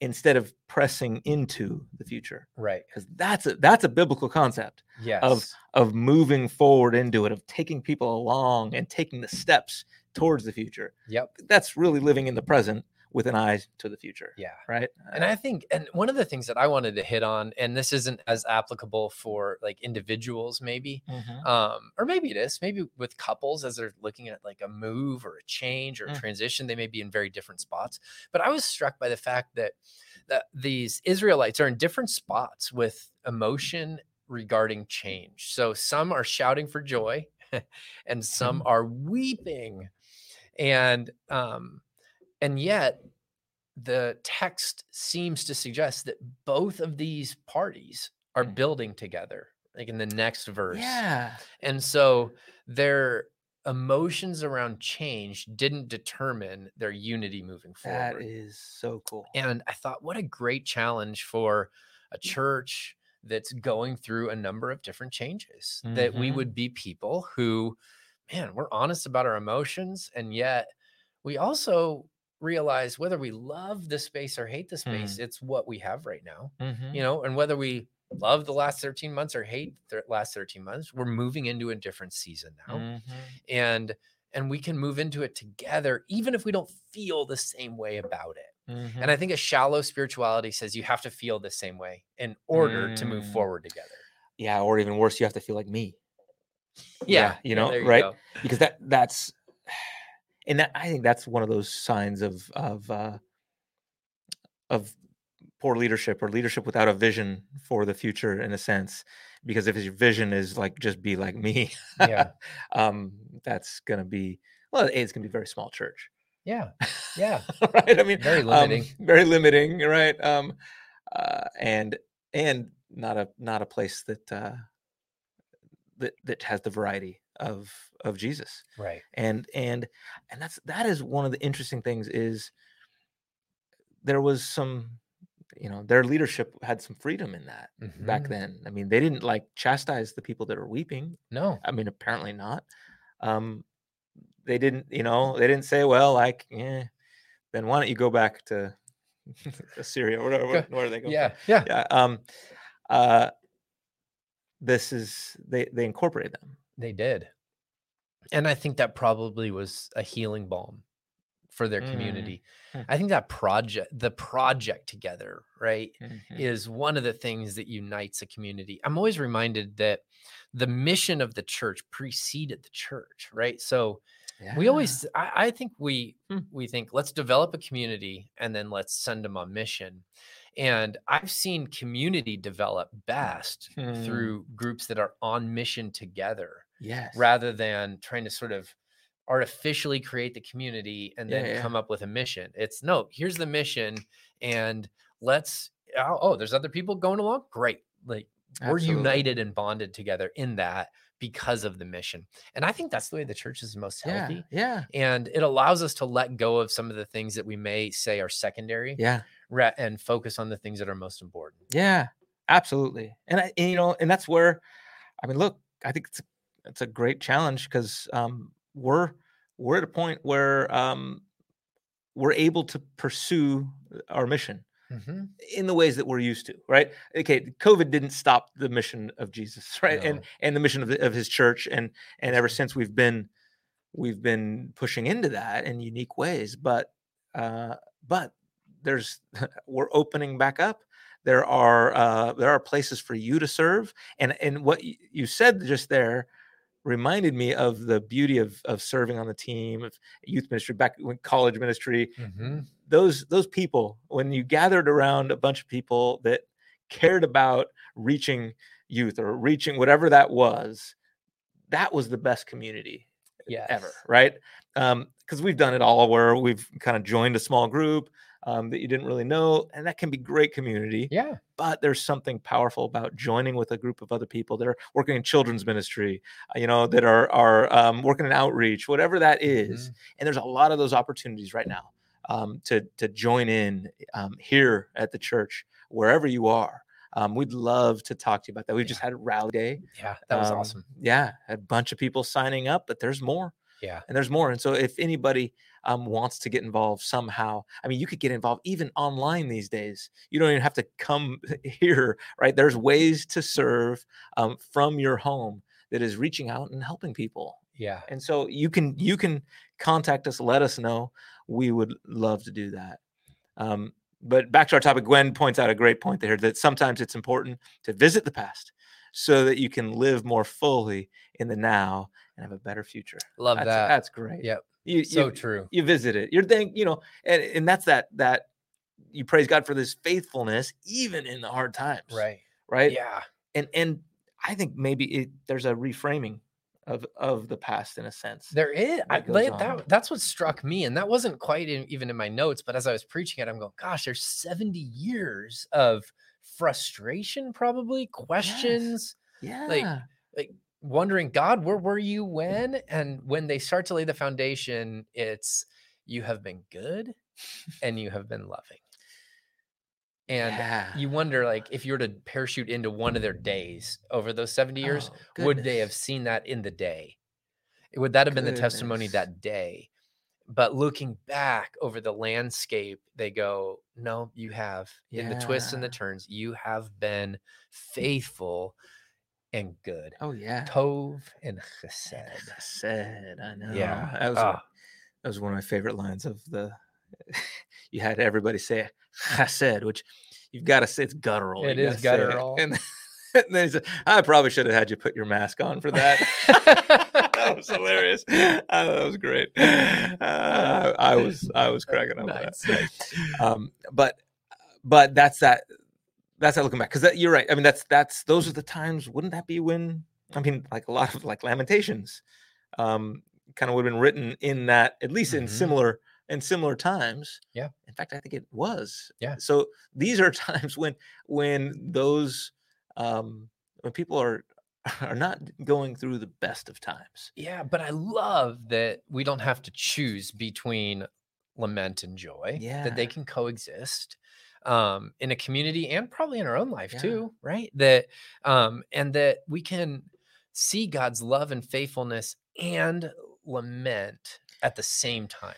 [SPEAKER 1] instead of pressing into the future
[SPEAKER 2] Right.
[SPEAKER 1] because that's a that's a biblical concept
[SPEAKER 2] Yes.
[SPEAKER 1] Of of moving forward into it of taking people along and taking the steps towards the future
[SPEAKER 2] Yep.
[SPEAKER 1] that's really living in the present with an eye to the future
[SPEAKER 2] Yeah.
[SPEAKER 1] right
[SPEAKER 2] And I think, and one of the things that I wanted to hit on, and this isn't as applicable for like individuals, maybe,
[SPEAKER 1] Mhm.
[SPEAKER 2] um, or maybe it is, maybe with couples as they're looking at like a move or a change or a
[SPEAKER 1] Mm.
[SPEAKER 2] transition, they may be in very different spots. But I was struck by the fact that that these Israelites are in different spots with emotion regarding change. So some are shouting for joy, and some are weeping, and um, and yet the text seems to suggest that both of these parties are
[SPEAKER 1] Mm.
[SPEAKER 2] building together like in the next verse.
[SPEAKER 1] Yeah.
[SPEAKER 2] And so their emotions around change didn't determine their unity moving forward.
[SPEAKER 1] That is so cool.
[SPEAKER 2] And i thought what a great challenge for a church that's going through a number of different changes that we
[SPEAKER 1] Mhm.
[SPEAKER 2] would be people who man we're honest about our emotions and yet we also realize whether we love the space or hate the
[SPEAKER 1] Mm.
[SPEAKER 2] space it's what we have right now
[SPEAKER 1] Mhm.
[SPEAKER 2] you know and whether we love the last 13 months or hate the last 13 months we're moving into a different season now
[SPEAKER 1] Mhm.
[SPEAKER 2] and and we can move into it together even if we don't feel the same way about it
[SPEAKER 1] Mhm.
[SPEAKER 2] and I think a shallow spirituality says you have to feel the same way in order to move
[SPEAKER 1] Mm.
[SPEAKER 2] forward together.
[SPEAKER 1] yeah or even worse you have to feel like me
[SPEAKER 2] Yeah,
[SPEAKER 1] you know,
[SPEAKER 2] there
[SPEAKER 1] right?
[SPEAKER 2] go.
[SPEAKER 1] because that that's and that i think that's one of those signs of of uh of poor leadership or leadership without a vision for the future in a sense because if your vision is like just be like me
[SPEAKER 2] Yeah.
[SPEAKER 1] um that's gonna be well it's gonna be a very small church
[SPEAKER 2] Yeah. Yeah.
[SPEAKER 1] right i mean
[SPEAKER 2] Very
[SPEAKER 1] um,
[SPEAKER 2] limiting.
[SPEAKER 1] very limiting right um uh and and not a not a place that uh that that has the variety of of jesus
[SPEAKER 2] Right.
[SPEAKER 1] and and and that's that is one of the interesting things is there was some you know their leadership had some freedom in that back
[SPEAKER 2] Mhm.
[SPEAKER 1] then i mean they didn't like chastise the people that are weeping
[SPEAKER 2] No.
[SPEAKER 1] i mean apparently not um they didn't you know they didn't say well like yeah then why don't you go back to assyria or whatever
[SPEAKER 2] Go-
[SPEAKER 1] where, are they go from.
[SPEAKER 2] Yeah. Yeah.
[SPEAKER 1] yeah um uh this is they they incorporated them
[SPEAKER 2] They did. And I think that probably was a healing balm for their
[SPEAKER 1] Mm.
[SPEAKER 2] community.
[SPEAKER 1] Hmm.
[SPEAKER 2] I think that project, the project together, right,
[SPEAKER 1] Mhm.
[SPEAKER 2] is one of the things that unites a community. I'm always reminded that the mission of the church preceded the church, right? So we always I, I think we
[SPEAKER 1] Hmm.
[SPEAKER 2] we think let's develop a community and then let's send them on mission and i've seen community develop best
[SPEAKER 1] Hmm.
[SPEAKER 2] through groups that are on mission together
[SPEAKER 1] yes.
[SPEAKER 2] rather than trying to sort of artificially create the community and then
[SPEAKER 1] yeah.
[SPEAKER 2] come up with a mission. It's no here's the mission and let's oh, oh there's other people going along? Great. Like we're united and bonded together in that because of the mission. And i think that's the way the church is most
[SPEAKER 1] yeah
[SPEAKER 2] healthy
[SPEAKER 1] yeah.
[SPEAKER 2] and it allows us to let go of some of the things that we may say are secondary
[SPEAKER 1] yeah.
[SPEAKER 2] and focus on the things that are most important.
[SPEAKER 1] Yeah, absolutely. And I, and, you know, and that's where, I mean, look, I think it's it's a great challenge because um, we're we're at a point where um, we're able to pursue our mission
[SPEAKER 2] Mhm.
[SPEAKER 1] in the ways that we're used to, right? Okay, COVID didn't stop the mission of Jesus, right? And
[SPEAKER 2] No.
[SPEAKER 1] and the mission of, the, of His church, and and ever since we've been we've been pushing into that in unique ways. But uh, but there's we're opening back up. There are uh, there are places for you to serve, and and what you said just there reminded me of the beauty of of serving on the team of youth ministry back when college ministry
[SPEAKER 2] Mhm.
[SPEAKER 1] those those people when you gathered around a bunch of people that cared about reaching youth or reaching whatever that was that was the best community ever
[SPEAKER 2] Yes.
[SPEAKER 1] right um because we've done it all where we've kind of joined a small group um, that you didn't really know and that can be great community
[SPEAKER 2] yeah
[SPEAKER 1] but there's something powerful about joining with a group of other people that are working in children's ministry uh, you know that are are um, working in outreach whatever that is
[SPEAKER 2] Mhm.
[SPEAKER 1] and there's a lot of those opportunities right now um, to to join in um, here at the church wherever you are um, we'd love to talk to you about that. We've just had a rally day.
[SPEAKER 2] Yeah, that was
[SPEAKER 1] Um,
[SPEAKER 2] awesome.
[SPEAKER 1] Yeah, a bunch of people signing up, but there's more
[SPEAKER 2] Yeah.
[SPEAKER 1] and there's more. And so if anybody um, wants to get involved somehow, I mean, you could get involved even online these days. You don't even have to come here, right? There's ways to serve um, from your home that is reaching out and helping people.
[SPEAKER 2] Yeah.
[SPEAKER 1] And so you can you can contact us, let us know. We would love to do that. Um, but back to our topic, Gwen points out a great point there that sometimes it's important to visit the past so that you can live more fully in the now and have a better future.
[SPEAKER 2] Love
[SPEAKER 1] That's,
[SPEAKER 2] that.
[SPEAKER 1] that's great.
[SPEAKER 2] Yep.
[SPEAKER 1] You,
[SPEAKER 2] so
[SPEAKER 1] you,
[SPEAKER 2] true.
[SPEAKER 1] you visit it. You're thank, you know, and, and that's that that you praise God for this faithfulness even in the hard times.
[SPEAKER 2] Right.
[SPEAKER 1] Right.
[SPEAKER 2] Yeah.
[SPEAKER 1] And and I think maybe it, there's a reframing of of the past in a sense.
[SPEAKER 2] There is.
[SPEAKER 1] That
[SPEAKER 2] like, that, that's what struck me. And that wasn't quite in, even in my notes, but as I was preaching it, I'm going, gosh, there's 70 years of frustration, probably questions,
[SPEAKER 1] yeah.
[SPEAKER 2] Wondering, God, where were you when? And when they start to lay the foundation, it's you have been good and you have been loving. And
[SPEAKER 1] yeah.
[SPEAKER 2] you wonder, like, if you were to parachute into one of their days over those 70 years,
[SPEAKER 1] Oh,
[SPEAKER 2] would they have seen that in the day? Would that have been the testimony that day? But looking back over the landscape, they go, No, you have. In the twists and the turns, you have been mm. faithful and good.
[SPEAKER 1] Oh yeah.
[SPEAKER 2] Tov and chesed.
[SPEAKER 1] Said I know.
[SPEAKER 2] Yeah.
[SPEAKER 1] That was
[SPEAKER 2] Ah,
[SPEAKER 1] that was one of my favorite lines of the. you had everybody say "chesed," which you've got to say it's guttural.
[SPEAKER 2] It is
[SPEAKER 1] you
[SPEAKER 2] is
[SPEAKER 1] gotta say it.
[SPEAKER 2] guttural.
[SPEAKER 1] And, and then he said, "I probably should have had you put your mask on for that." that was hilarious. That was great. Uh, I was I was cracking up.
[SPEAKER 2] Nice,
[SPEAKER 1] that. Um, but but that's that. That's that looking back because you're right. I mean, that's that's those are the times. Wouldn't that be when? I mean, like a lot of like Lamentations, um, kind of would have been written in that at least in
[SPEAKER 2] Mhm.
[SPEAKER 1] similar in similar times.
[SPEAKER 2] Yeah.
[SPEAKER 1] In fact, I think it was.
[SPEAKER 2] Yeah.
[SPEAKER 1] So these are times when when those um, when people are are not going through the best of times.
[SPEAKER 2] yeah, but I love that we don't have to choose between lament and joy, Yeah. that they can coexist um in a community and probably in our own life
[SPEAKER 1] Yeah.
[SPEAKER 2] too right that um and that we can see god's love and faithfulness and lament at the same time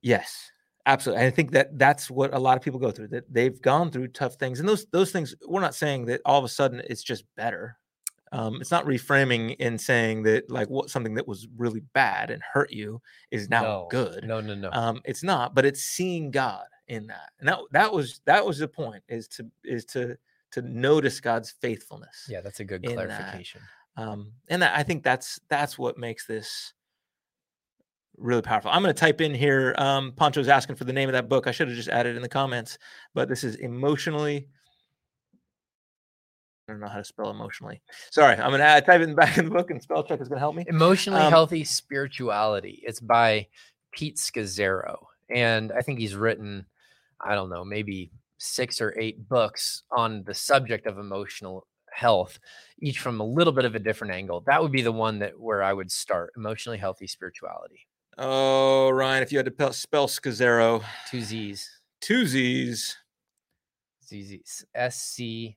[SPEAKER 1] Yes, absolutely. I think that that's what a lot of people go through. That they've gone through tough things, and those those things. We're not saying that all of a sudden it's just better. Um, it's not reframing and saying that like what something that was really bad and hurt you is now
[SPEAKER 2] no
[SPEAKER 1] good.
[SPEAKER 2] no no no
[SPEAKER 1] Um, it's not, but it's seeing God in that, and that that was that was the point is to is to to notice God's faithfulness.
[SPEAKER 2] yeah that's a good
[SPEAKER 1] in that.
[SPEAKER 2] clarification
[SPEAKER 1] Um, and I think that's that's what makes this really powerful. I'm going to type in here. Um, Poncho's asking for the name of that book. I should have just added in the comments, but this is emotionally. I don't know how to spell emotionally. Sorry, I'm going to type it in the back in the book, and spell check is going to help me.
[SPEAKER 2] emotionally
[SPEAKER 1] Um,
[SPEAKER 2] healthy spirituality it's by pete scazzero and i think he's written i don't know maybe six or eight books on the subject of emotional health each from a little bit of a different angle that would be the one that where i would start emotionally healthy spirituality
[SPEAKER 1] Oh, Ryan, if you had to pel- spell Scazzero,
[SPEAKER 2] two z's
[SPEAKER 1] two Z's,
[SPEAKER 2] z's s c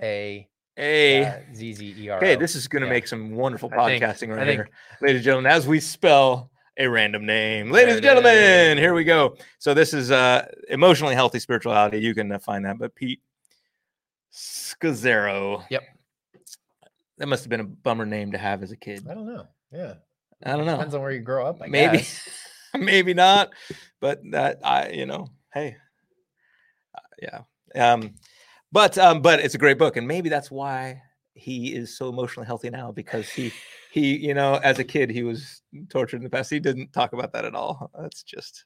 [SPEAKER 2] a
[SPEAKER 1] A.
[SPEAKER 2] uh, z z e r
[SPEAKER 1] Okay, this is going to
[SPEAKER 2] Yeah.
[SPEAKER 1] make some wonderful
[SPEAKER 2] I think-
[SPEAKER 1] podcasting right
[SPEAKER 2] I think-
[SPEAKER 1] here, ladies and gentlemen. As we spell a random name, ladies and gentlemen, here we go. So this is uh, emotionally healthy spirituality. You can uh, find that, but Pete Scazzero.
[SPEAKER 2] Yep.
[SPEAKER 1] That must have been a bummer name to have as a kid.
[SPEAKER 2] i don't know yeah
[SPEAKER 1] I don't know.
[SPEAKER 2] depends on where you grow up I
[SPEAKER 1] Maybe,
[SPEAKER 2] guess.
[SPEAKER 1] maybe not, but that I, you know, hey, uh, yeah. Um, but um, but it's a great book, and maybe that's why he is so emotionally healthy now because he he you know as a kid he was tortured in the past. He didn't talk about that at all. That's just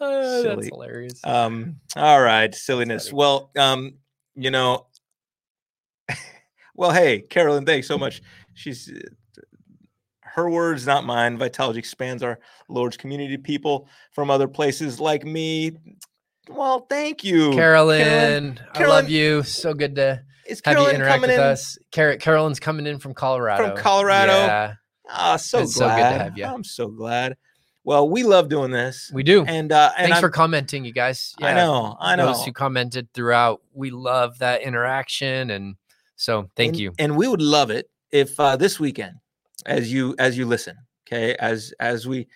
[SPEAKER 2] Uh, that's hilarious
[SPEAKER 1] um. All right, silliness. Well, um, you know. well, hey, Carolyn, thanks so much. She's uh, her words, not mine. Vitalogy expands our Lord's community people from other places like me. Well, thank you,
[SPEAKER 2] Carolyn, I
[SPEAKER 1] Carolyn-
[SPEAKER 2] love you. So good to
[SPEAKER 1] Is
[SPEAKER 2] have
[SPEAKER 1] Carolyn
[SPEAKER 2] you
[SPEAKER 1] coming
[SPEAKER 2] with
[SPEAKER 1] in?
[SPEAKER 2] us. Car- Carolyn's coming in from Colorado.
[SPEAKER 1] From Colorado?
[SPEAKER 2] Yeah.
[SPEAKER 1] Ah, so
[SPEAKER 2] It's so
[SPEAKER 1] glad.
[SPEAKER 2] good to have ya.
[SPEAKER 1] I'm so glad. Well, we love doing this.
[SPEAKER 2] We do.
[SPEAKER 1] and uh, and
[SPEAKER 2] Thanks
[SPEAKER 1] I'm-
[SPEAKER 2] for commenting, you guys.
[SPEAKER 1] I know, I know.
[SPEAKER 2] Those who commented throughout, we love that interaction, and so thank
[SPEAKER 1] and,
[SPEAKER 2] you.
[SPEAKER 1] And we would love it if uh, this weekend, as you as you listen, okay, as as we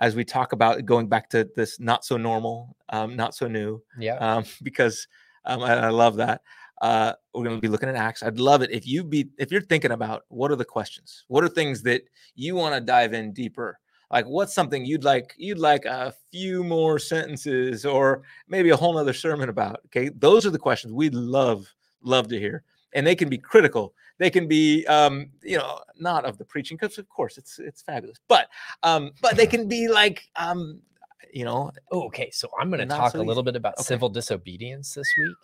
[SPEAKER 1] as we talk about going back to this not so normal, um, not so new,
[SPEAKER 2] Yeah.
[SPEAKER 1] um, because um, I, I love that. Uh, we're going to be looking at Acts. I'd love it if you be if you're thinking about what are the questions, what are things that you want to dive in deeper. Like what's something you'd like you'd like a few more sentences or maybe a whole nother sermon about. Okay, those are the questions we'd love love to hear, and they can be critical. They can be um, you know not of the preaching because of course it's it's fabulous, but um, but they can be like um, you know
[SPEAKER 2] Oh, okay, so I'm going to talk
[SPEAKER 1] so
[SPEAKER 2] a little bit about
[SPEAKER 1] Okay.
[SPEAKER 2] civil disobedience this week,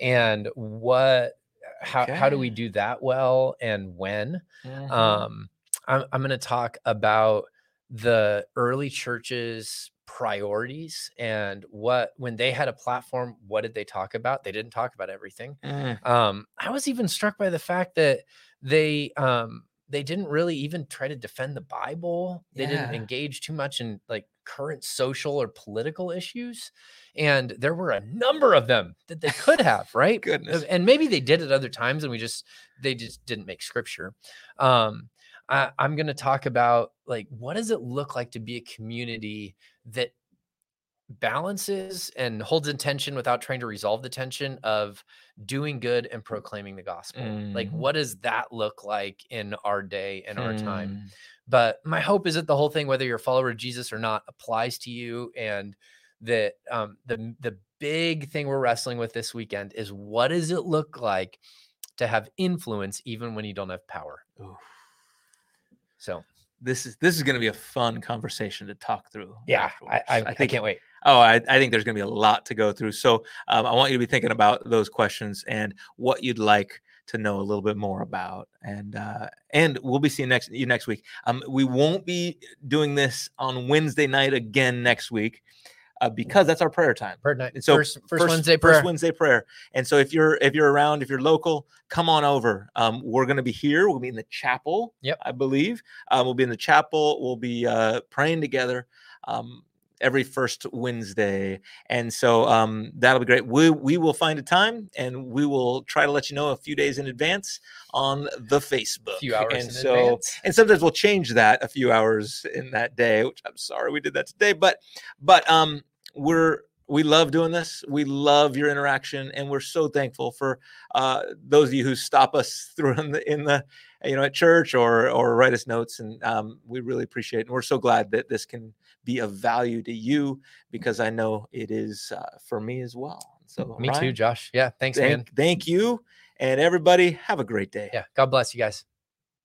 [SPEAKER 2] and what, how how do we do that well, and when.
[SPEAKER 1] mhm.
[SPEAKER 2] Um, I'm I'm going to talk about the early churches priorities and what when they had a platform, what did they talk about? They didn't talk about everything.
[SPEAKER 1] Mm,
[SPEAKER 2] Um, I was even struck by the fact that they um they didn't really even try to defend the Bible. They didn't engage too much in like current social or political issues. And there were a number of them that they could have, right?
[SPEAKER 1] Goodness.
[SPEAKER 2] And maybe they did at other times and we just they just didn't make scripture. Um I, I'm going to talk about like what does it look like to be a community that balances and holds in tension without trying to resolve the tension of doing good and proclaiming the gospel. Like,
[SPEAKER 1] Mm.
[SPEAKER 2] what does that look like in our day and our time? But my hope is that the whole thing, whether you're a follower of Jesus or not, applies to you, and that um, the the big thing we're wrestling with this weekend is what does it look like to have influence even when you don't have power.
[SPEAKER 1] Oof.
[SPEAKER 2] So
[SPEAKER 1] This is this is going to be a fun conversation to talk through.
[SPEAKER 2] yeah, I. I, I
[SPEAKER 1] think
[SPEAKER 2] can't wait.
[SPEAKER 1] Oh, I, I think there's going to be a lot to go through. So um, I want you to be thinking about those questions and what you'd like to know a little bit more about. And uh, and we'll be seeing next you next week. Um, we won't be doing this on Wednesday night again next week uh, because that's our prayer time.
[SPEAKER 2] Prayer night.
[SPEAKER 1] And so
[SPEAKER 2] first, first, Wednesday prayer.
[SPEAKER 1] First Wednesday prayer. And so if you're if you're around, if you're local, come on over. Um, we're going to be here. We'll be in the chapel.
[SPEAKER 2] Yep.
[SPEAKER 1] I believe. Um, we'll be in the chapel. We'll be uh, praying together. Um, every first Wednesday, and so um, that'll be great. We we will find a time, and we will try to let you know a few days in advance on the Facebook.
[SPEAKER 2] a few hours
[SPEAKER 1] and
[SPEAKER 2] in
[SPEAKER 1] so
[SPEAKER 2] advance.
[SPEAKER 1] and sometimes we'll change that a few hours in that day which i'm sorry we did that today but but um we're we love doing this we love your interaction and we're so thankful for uh those of you who stop us through in the in the you know at church or or write us notes and um we really appreciate it and we're so glad that this can be of value to you because i know it is uh, for me as well so
[SPEAKER 2] Me too, Josh. Yeah. Thanks, man.
[SPEAKER 1] thank, thank you and everybody have a great day
[SPEAKER 2] Yeah. God bless you guys.